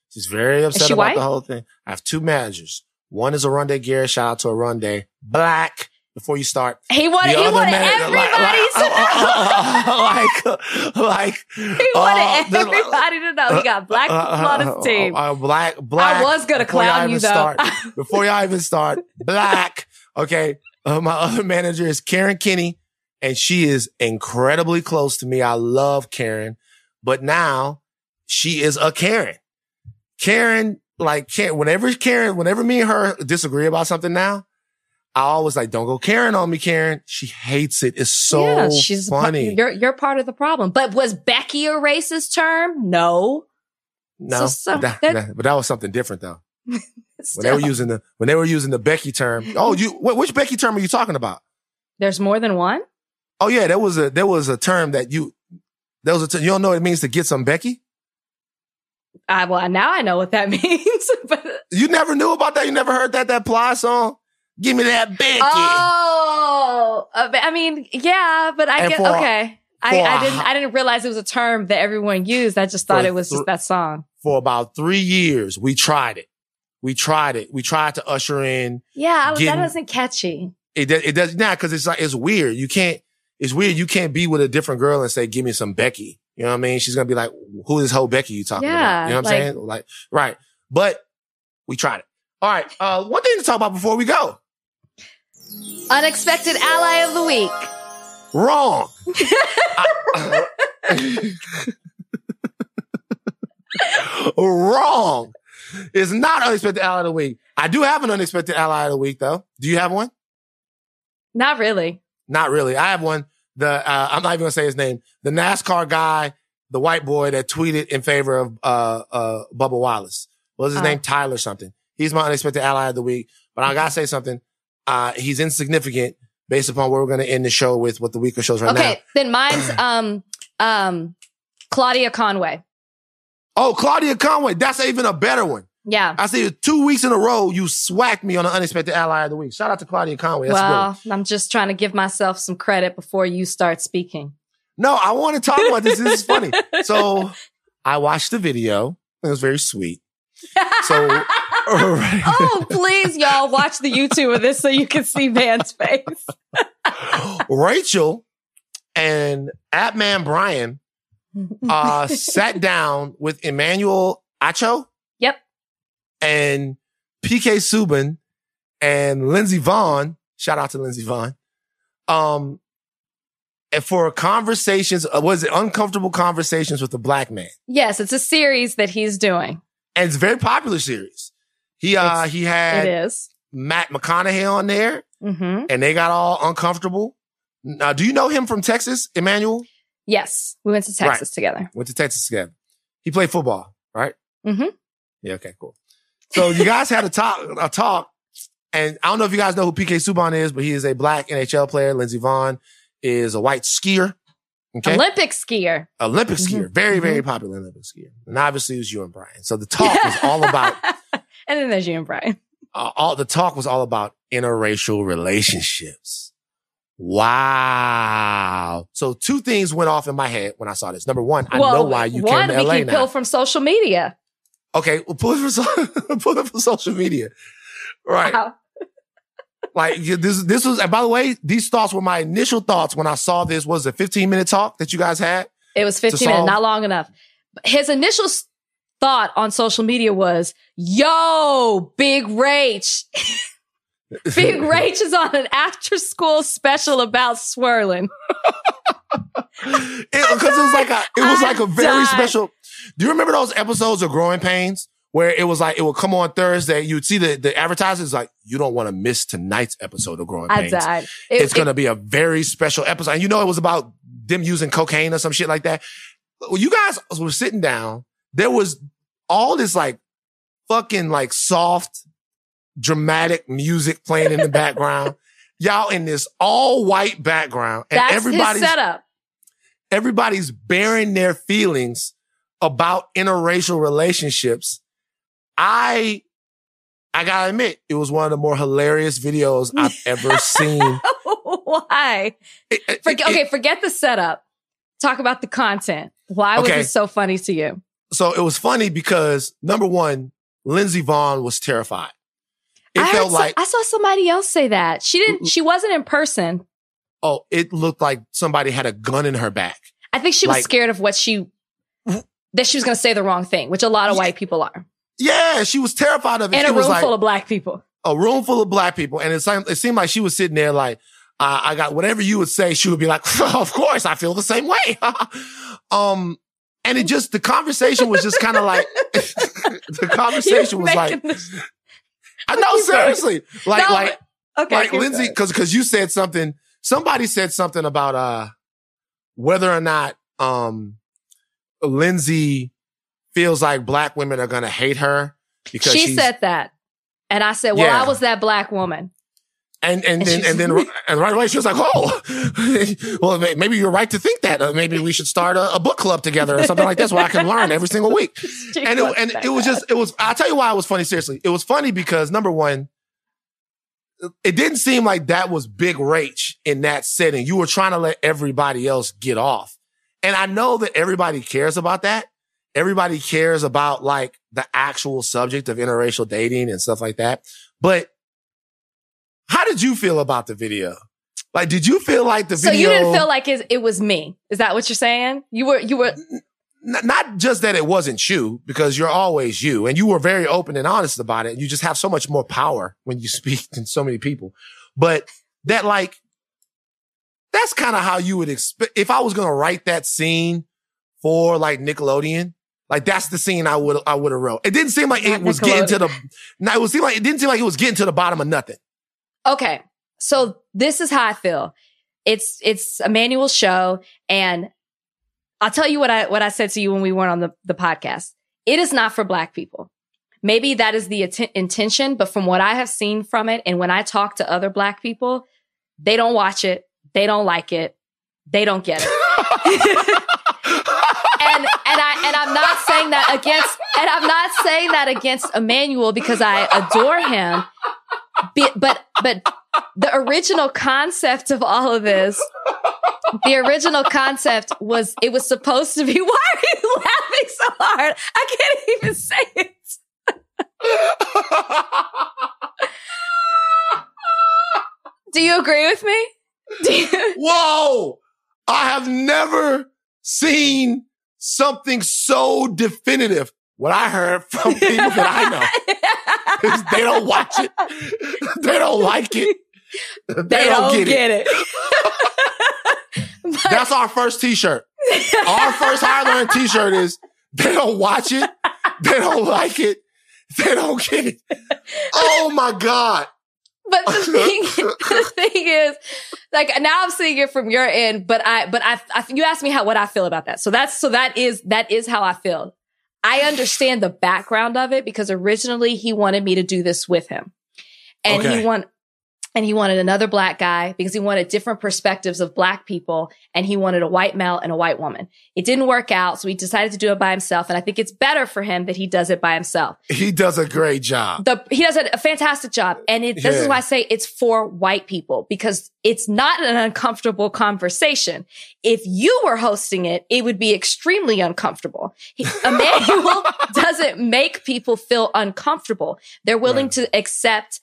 She's very upset about white? the whole thing. I have two managers. One is Aronde Garrett. Shout out to Aronde. Black before you start. He wanted, he wanted everybody like, to know. like, like, he wanted uh, everybody to know. He got black uh, on his team. Uh, black, black. I was going to clown you though. Start, before y'all even start, black. Okay. Uh, my other manager is Karen Kinney. and she is incredibly close to me. I love Karen, but now she is a Karen. Karen, like Karen, whenever Karen, whenever me and her disagree about something now, I always like, don't go Karen on me, Karen. She hates it. It's so yeah, she's funny. You're you're part of the problem. But was Becky a racist term? No. no, so- so that, that- that- but that was something different though. When they were using the, when they were using the Becky term. Oh, you, wh- which Becky term are you talking about? there's more than one. Oh yeah, there was a, there was a term that you, there was a, term, you don't know what it means to get some Becky? I, well, now I know what that means. but You never knew about that? You never heard that, that Plies song? Give me that Becky. oh, uh, I mean, yeah, but I And get okay. I, for didn't. I didn't realize it was a term that everyone used. I just thought it was thr- just that song. For about three years, we tried it. We tried it. We tried to usher in Yeah, I- Getting- that isn't catchy. it does, it does not because it's like it's weird. You can't. It's weird. You can't be with a different girl and say, "Give me some Becky." You know what I mean? She's gonna be like, "Who is this whole Becky you talking Yeah, about?" You know what I'm saying? Like, right? But we tried it. All right. Uh, one thing to talk about before we go. Unexpected ally of the week. Wrong. I- Wrong. It's not unexpected ally of the week. I do have an unexpected ally of the week though. Do you have one? Not really. Not really. I have one. The uh, I'm not even gonna say his name. The NASCAR guy, the white boy that tweeted in favor of uh uh Bubba Wallace. What was his Oh. name? Tyler something. He's my unexpected ally of the week. But I gotta say something. Uh he's insignificant based upon where we're gonna end the show with what the week of shows right okay, now. Okay, then mine's um um Claudia Conway. Oh, Claudia Conway. That's even a better one. Yeah. I see two weeks in a row you swacked me on an unexpected ally of the week. Shout out to Claudia Conway. That's good. well, I'm just trying to give myself some credit before you start speaking. No, I want to talk about this. This is funny. So I watched the video. It was very sweet. So- oh, please, y'all watch the YouTube of this so you can see Van's face. Rachel and Atman Bryan uh, sat down with Emmanuel Acho Yep. and PK Subban and Lindsey Vonn. Shout out to Lindsey Vonn. Um, and for conversations, uh, was it uncomfortable conversations with a black man? Yes, it's a series that he's doing. And it's a very popular series. He uh It's- he had is. Matt McConaughey on there, Mm-hmm. and they got all uncomfortable. Now, do you know him from Texas, Emmanuel? Yes, we went to Texas together. Went to Texas together. He played football, right? Mm-hmm. Yeah. Okay. Cool. So you guys had a talk, a talk, and I don't know if you guys know who PK Subban is, but he is a black NHL player. Lindsey Vonn is a white skier. Okay. Olympic skier. Olympic Mhm. skier. Very, very popular Olympic skier. And obviously it was you and Bryan. So the talk was all about, and then there's you and Bryan. uh, all the talk was all about interracial relationships. Wow. So two things went off in my head when I saw this. Number one, I know why you one, came to we LA can now. pull from social media. Okay, well, pull it from pull it from social media. Right. Wow. Like this this was and by the way, these thoughts were my initial thoughts when I saw this was a 15 minute talk that you guys had. It was 15 minutes, not long enough. His initial thought on social media was, yo, Big Rach. Big Rach is on an after school special about swirling. Because it, was like a it was I like a very died. special. Do you remember those episodes of Growing Pains where it was like it would come on Thursday? You'd see the the advertisers like you don't want to miss tonight's episode of Growing I Pains. died. It- it's going to be a very special episode. And you know, it was about them using cocaine or some shit like that. When you guys were sitting down, there was all this like fucking like soft, dramatic music playing in the background. Y'all in this all white background and That's everybody's, setup. everybody's bearing their feelings about interracial relationships. I, I gotta admit, it was one of the more hilarious videos I've ever seen. Why? It- it- Forget, it- okay, forget the setup. Talk about the content. Why was Okay. it so funny to you? so it was funny because number one, Lindsey Vonn was terrified. It I felt like, I saw somebody else say that. She didn't, she wasn't in person. oh, it looked like somebody had a gun in her back. I think she was Like- scared of what she, that she was going to say the wrong thing, which a lot of Yeah. white people are. Yeah, she was terrified of it. And She a room like full of black people. a room full of black people, and it seemed, it seemed like she was sitting there like, uh, I got whatever you would say. She would be like, of course, I feel the same way. um, and it just, the conversation was just kind of like, the conversation was like, this- I know, seriously, like, no, like, okay, like Lindsey, cause, cause you said something, somebody said something about, uh, whether or not, um, Lindsey feels like black women are going to hate her because she said that. And I said, well, yeah. I was that black woman. And and, and then and then and right away she was like, "Oh, well, maybe you're right to think that. Uh, maybe we should start a, a, book club together or something like this, where I can learn every single week." and it, and it was just it was. I'll tell you why it was funny. Seriously, it was funny because number one, it didn't seem like that was big Rach in that setting. You were trying to let everybody else get off, and I know that everybody cares about that. Everybody cares about like the actual subject of interracial dating and stuff like that, but how did you feel about the video? Like, did you feel like the video? So you didn't feel like it, it was me. Is that what you're saying? You were, you were. not just that it wasn't you, because you're always you, and you were very open and honest about it. You just have so much more power when you speak to so many people. But that, like, that's kind of how you would expect. If I was going to write that scene for like Nickelodeon, like that's the scene I would I would have wrote. It didn't seem like it was getting to the. Now it was seem like it didn't seem like it was getting to the bottom of nothing. Okay. So this is how I feel. It's, it's Emmanuel's show. And I'll tell you what I, what I said to you when we weren't on the, the podcast. It is not for black people. Maybe that is the att- intention, but from what I have seen from it and when I talk to other black people, they don't watch it. They don't like it. They don't get it. and and I and I'm not saying that against and I'm not saying that against Emmanuel because I adore him but but the original concept of all of this the original concept was it was supposed to be why are you laughing so hard? I can't even say it. Do you agree with me? You- whoa! I have never seen something so definitive. What I heard from people that I know is they don't watch it. They don't like it. They, they don't, don't, get, get it. it. That's our first t-shirt. Our first learning t-shirt is they don't watch it. They don't like it. They don't get it. Oh my God. But the thing, the thing is, like now I'm seeing it from your end, but I, but I, I, you asked me how, what I feel about that. So that's, so that is, that is how I feel. I understand the background of it because originally he wanted me to do this with him. And okay. he want and he wanted another black guy because he wanted different perspectives of black people and he wanted a white male and a white woman. It didn't work out. So he decided to do it by himself. And I think it's better for him that he does it by himself. He does a great job. The, he does a, fantastic job. And it, this yeah. is why I say it's for white people because it's not an uncomfortable conversation. If you were hosting it, it would be extremely uncomfortable. He, Emmanuel doesn't make people feel uncomfortable. They're willing right. to accept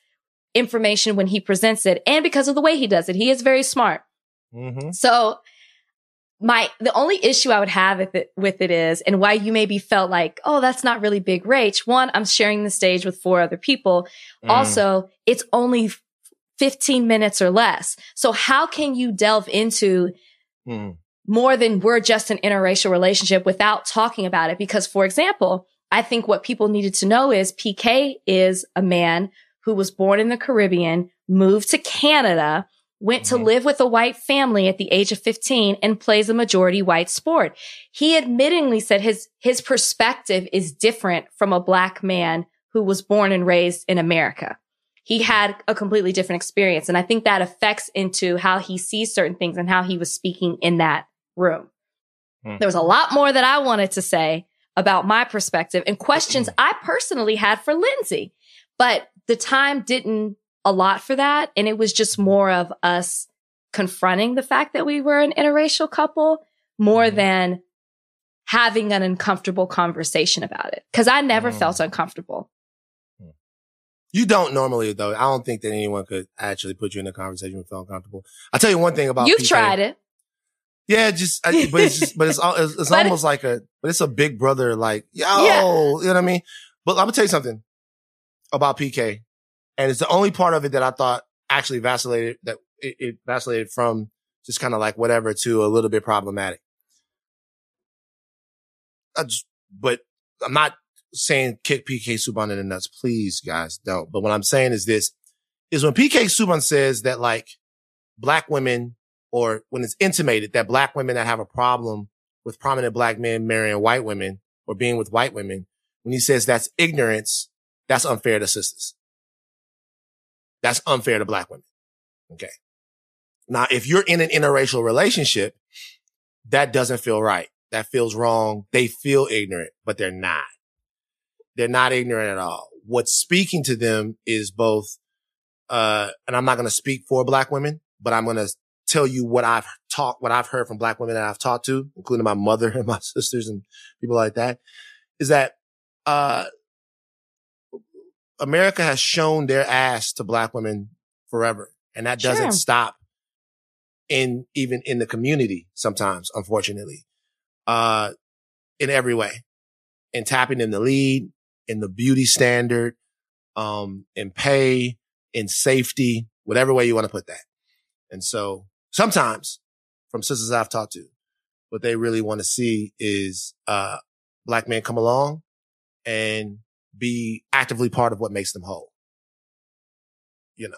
information when he presents it and because of the way he does it. He is very smart. Mm-hmm. So my, the only issue I would have with it, with it is, and why you maybe felt like, oh, that's not really big Rach. One, I'm sharing the stage with four other people. Mm. Also, it's only 15 minutes or less. So how can you delve into mm. more than we're just an interracial relationship without talking about it? Because for example, I think what people needed to know is PK is a man who was born in the Caribbean, moved to Canada, went mm-hmm. to live with a white family at the age of 15 and plays a majority white sport. He admittingly said his, his perspective is different from a black man who was born and raised in America. He had a completely different experience. And I think that affects into how he sees certain things and how he was speaking in that room. Mm. There was a lot more that I wanted to say about my perspective and questions I personally had for Lindsey. But the time didn't allot for that. And it was just more of us confronting the fact that we were an interracial couple more mm-hmm. than having an uncomfortable conversation about it. Cause I never mm. felt uncomfortable. Mm. You don't normally though. I don't think that anyone could actually put you in a conversation and feel uncomfortable. I'll tell you one thing about You've tried it. Yeah, just, I, but it's just, but it's, it's, it's but almost like a, but it's a big brother, like, yo, yeah. you know what I mean? But I'm gonna tell you something about PK. And it's the only part of it that I thought actually vacillated that it, it vacillated from just kind of like whatever to a little bit problematic. Just, but I'm not saying kick PK Subban in the nuts. Please, guys, don't. But what I'm saying is this is when PK Subban says that like black women or when it's intimated that black women that have a problem with prominent black men marrying white women or being with white women, when he says that's ignorance, that's unfair to sisters. That's unfair to black women. Okay. Now, if you're in an interracial relationship, that doesn't feel right. That feels wrong. They feel ignorant, but they're not. They're not ignorant at all. What's speaking to them is both, uh, and I'm not going to speak for black women, but I'm going to tell you what I've talked, what I've heard from black women that I've talked to, including my mother and my sisters and people like that, is that, uh, America has shown their ass to black women forever. And that doesn't sure. stop in even in the community sometimes, unfortunately, uh, in every way, in tapping in the lead, in the beauty standard, um, in pay, in safety, whatever way you want to put that. And so sometimes from sisters I've talked to, what they really want to see is, uh, black men come along and be actively part of what makes them whole. You know,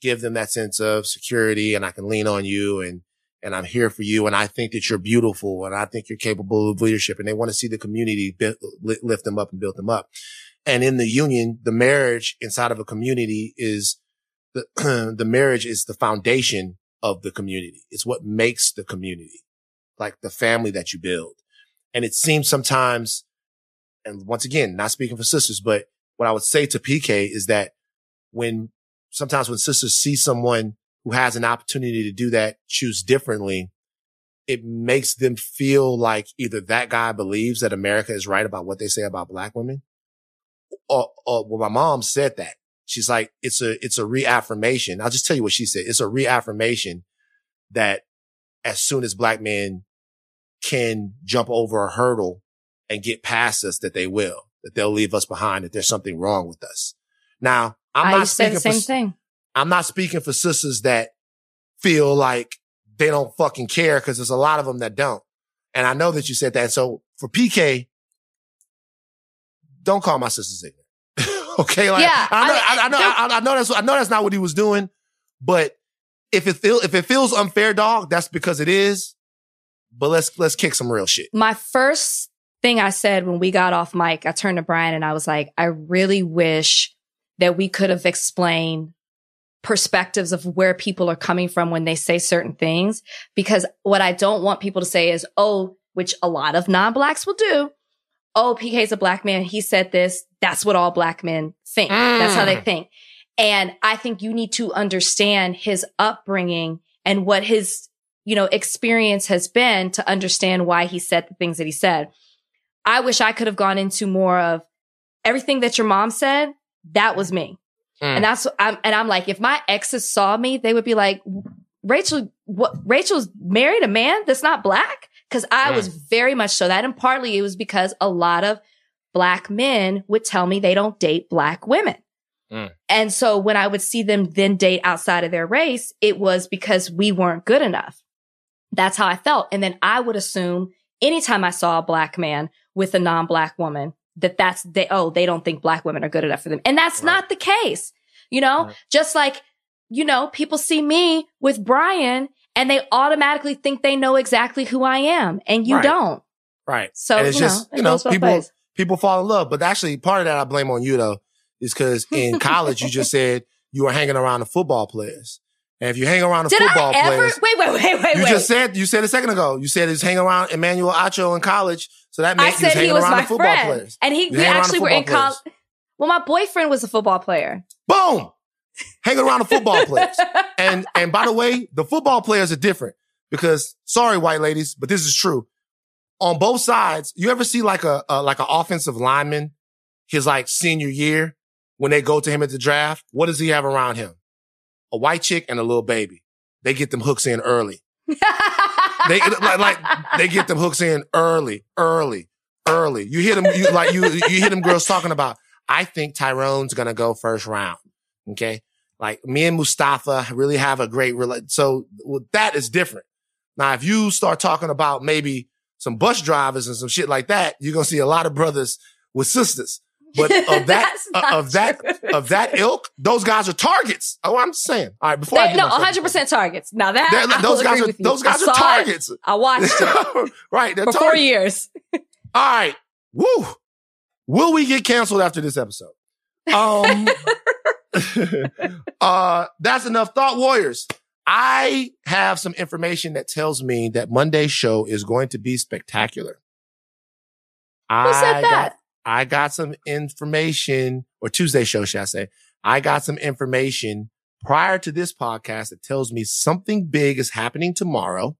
give them that sense of security and I can lean on you and, and I'm here for you. And I think that you're beautiful and I think you're capable of leadership and they want to see the community lift them up and build them up. And in the union, the marriage inside of a community is the, the marriage is the foundation of the community. It's what makes the community like the family that you build. And it seems sometimes and once again, not speaking for sisters, but what I would say to PK is that when sometimes when sisters see someone who has an opportunity to do that, choose differently, it makes them feel like either that guy believes that America is right about what they say about black women. Or, or well, my mom said that. She's like, it's a, it's a reaffirmation. I'll just tell you what she said. It's a reaffirmation that as soon as black men can jump over a hurdle and get past us that they will, that they'll leave us behind, that there's something wrong with us. Now, I'm I not speaking the same for, thing. I'm not speaking for sisters that feel like they don't fucking care because there's a lot of them that don't. And I know that you said that. So for PK, don't call my sisters ignorant. okay. Like, yeah, I know, I, I, I know, I, I, know that's, I know that's not what he was doing, but if it feel, if it feels unfair, dog, that's because it is. But let's, let's kick some real shit. My first thing I said when we got off mic, I turned to Bryan and I was like, I really wish that we could have explained perspectives of where people are coming from when they say certain things. Because what I don't want people to say is, oh, which a lot of non-blacks will do. Oh, PK's a black man. He said this. That's what all black men think. Mm. That's how they mm. think. And I think you need to understand his upbringing and what his, you know, experience has been to understand why he said the things that he said. I wish I could have gone into more of everything that your mom said. That was me. Mm. And that's, I'm, and I'm like, if my exes saw me, they would be like, Rachel, what, Rachel's married a man that's not black? Cause I mm. was very much so that. And partly it was because a lot of black men would tell me they don't date black women. Mm. And so when I would see them then date outside of their race, it was because we weren't good enough. That's how I felt. And then I would assume anytime I saw a black man with a non-black woman that that's they oh they don't think black women are good enough for them and that's right. not the case you know right. just like you know people see me with bryan and they automatically think they know exactly who i am and you right. don't right so and it's you just know, you know people ways. people fall in love but actually part of that i blame on you though is because in college you just said you were hanging around the football players and if you hang around the Did football ever, players, wait, wait, wait, wait, you wait. just said you said a second ago. You said he's hang around Emmanuel Acho in college, so that meant he was hanging around the football friend. players. And he, we actually were in college. Well, my boyfriend was a football player. Boom, hanging around the football players. And and by the way, the football players are different because sorry, white ladies, but this is true. On both sides, you ever see like a, a like an offensive lineman, his like senior year when they go to him at the draft? What does he have around him? A white chick and a little baby they get them hooks in early. they like, like they get them hooks in early, early, early. You hear them you like you you hear them girls talking about. I think Tyrone's gonna go first round. Okay, Like me and Mustafa really have a great relation. So well, that is different. Now, if you start talking about maybe some bus drivers and some shit like that, you're to see a lot of brothers with sisters. But of that, uh, of that, of that ilk, those guys are targets. Oh, I'm saying. All right. Before They- I no, 100 percent targets. Now that those guys are those guys I are saw it. targets. I watched it right. They're for four years. All right. Woo. Will we get canceled after this episode? Um, uh, that's enough thought warriors. I have some information that tells me that Monday's show is going to be spectacular. Who said I that? Got, I got some information, or Tuesday show, should I say? I got some information prior to this podcast that tells me something big is happening tomorrow.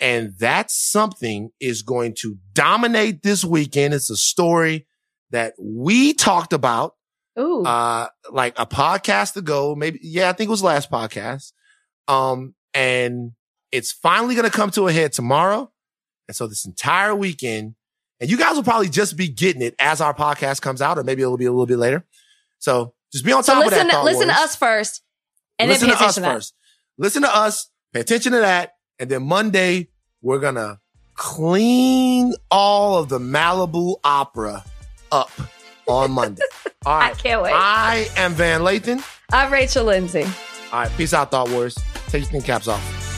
And that something is going to dominate this weekend. It's a story that we talked about, Ooh. uh, like a podcast ago. Maybe, yeah, I think it was last podcast. Um, and it's finally going to come to a head tomorrow. And so this entire weekend, and you guys will probably just be getting it as our podcast comes out, or maybe it'll be a little bit later. So just be on so top listen, of that. listen to us first, and Listen then pay to us to that. first. Listen to us. Pay attention to that. And then Monday, we're going to clean all of the Malibu opera up on Monday. All I can't wait. I am Van Lathan. I'm Rachel Lindsay. All right. Peace out, Thought wars. Take your thin caps off.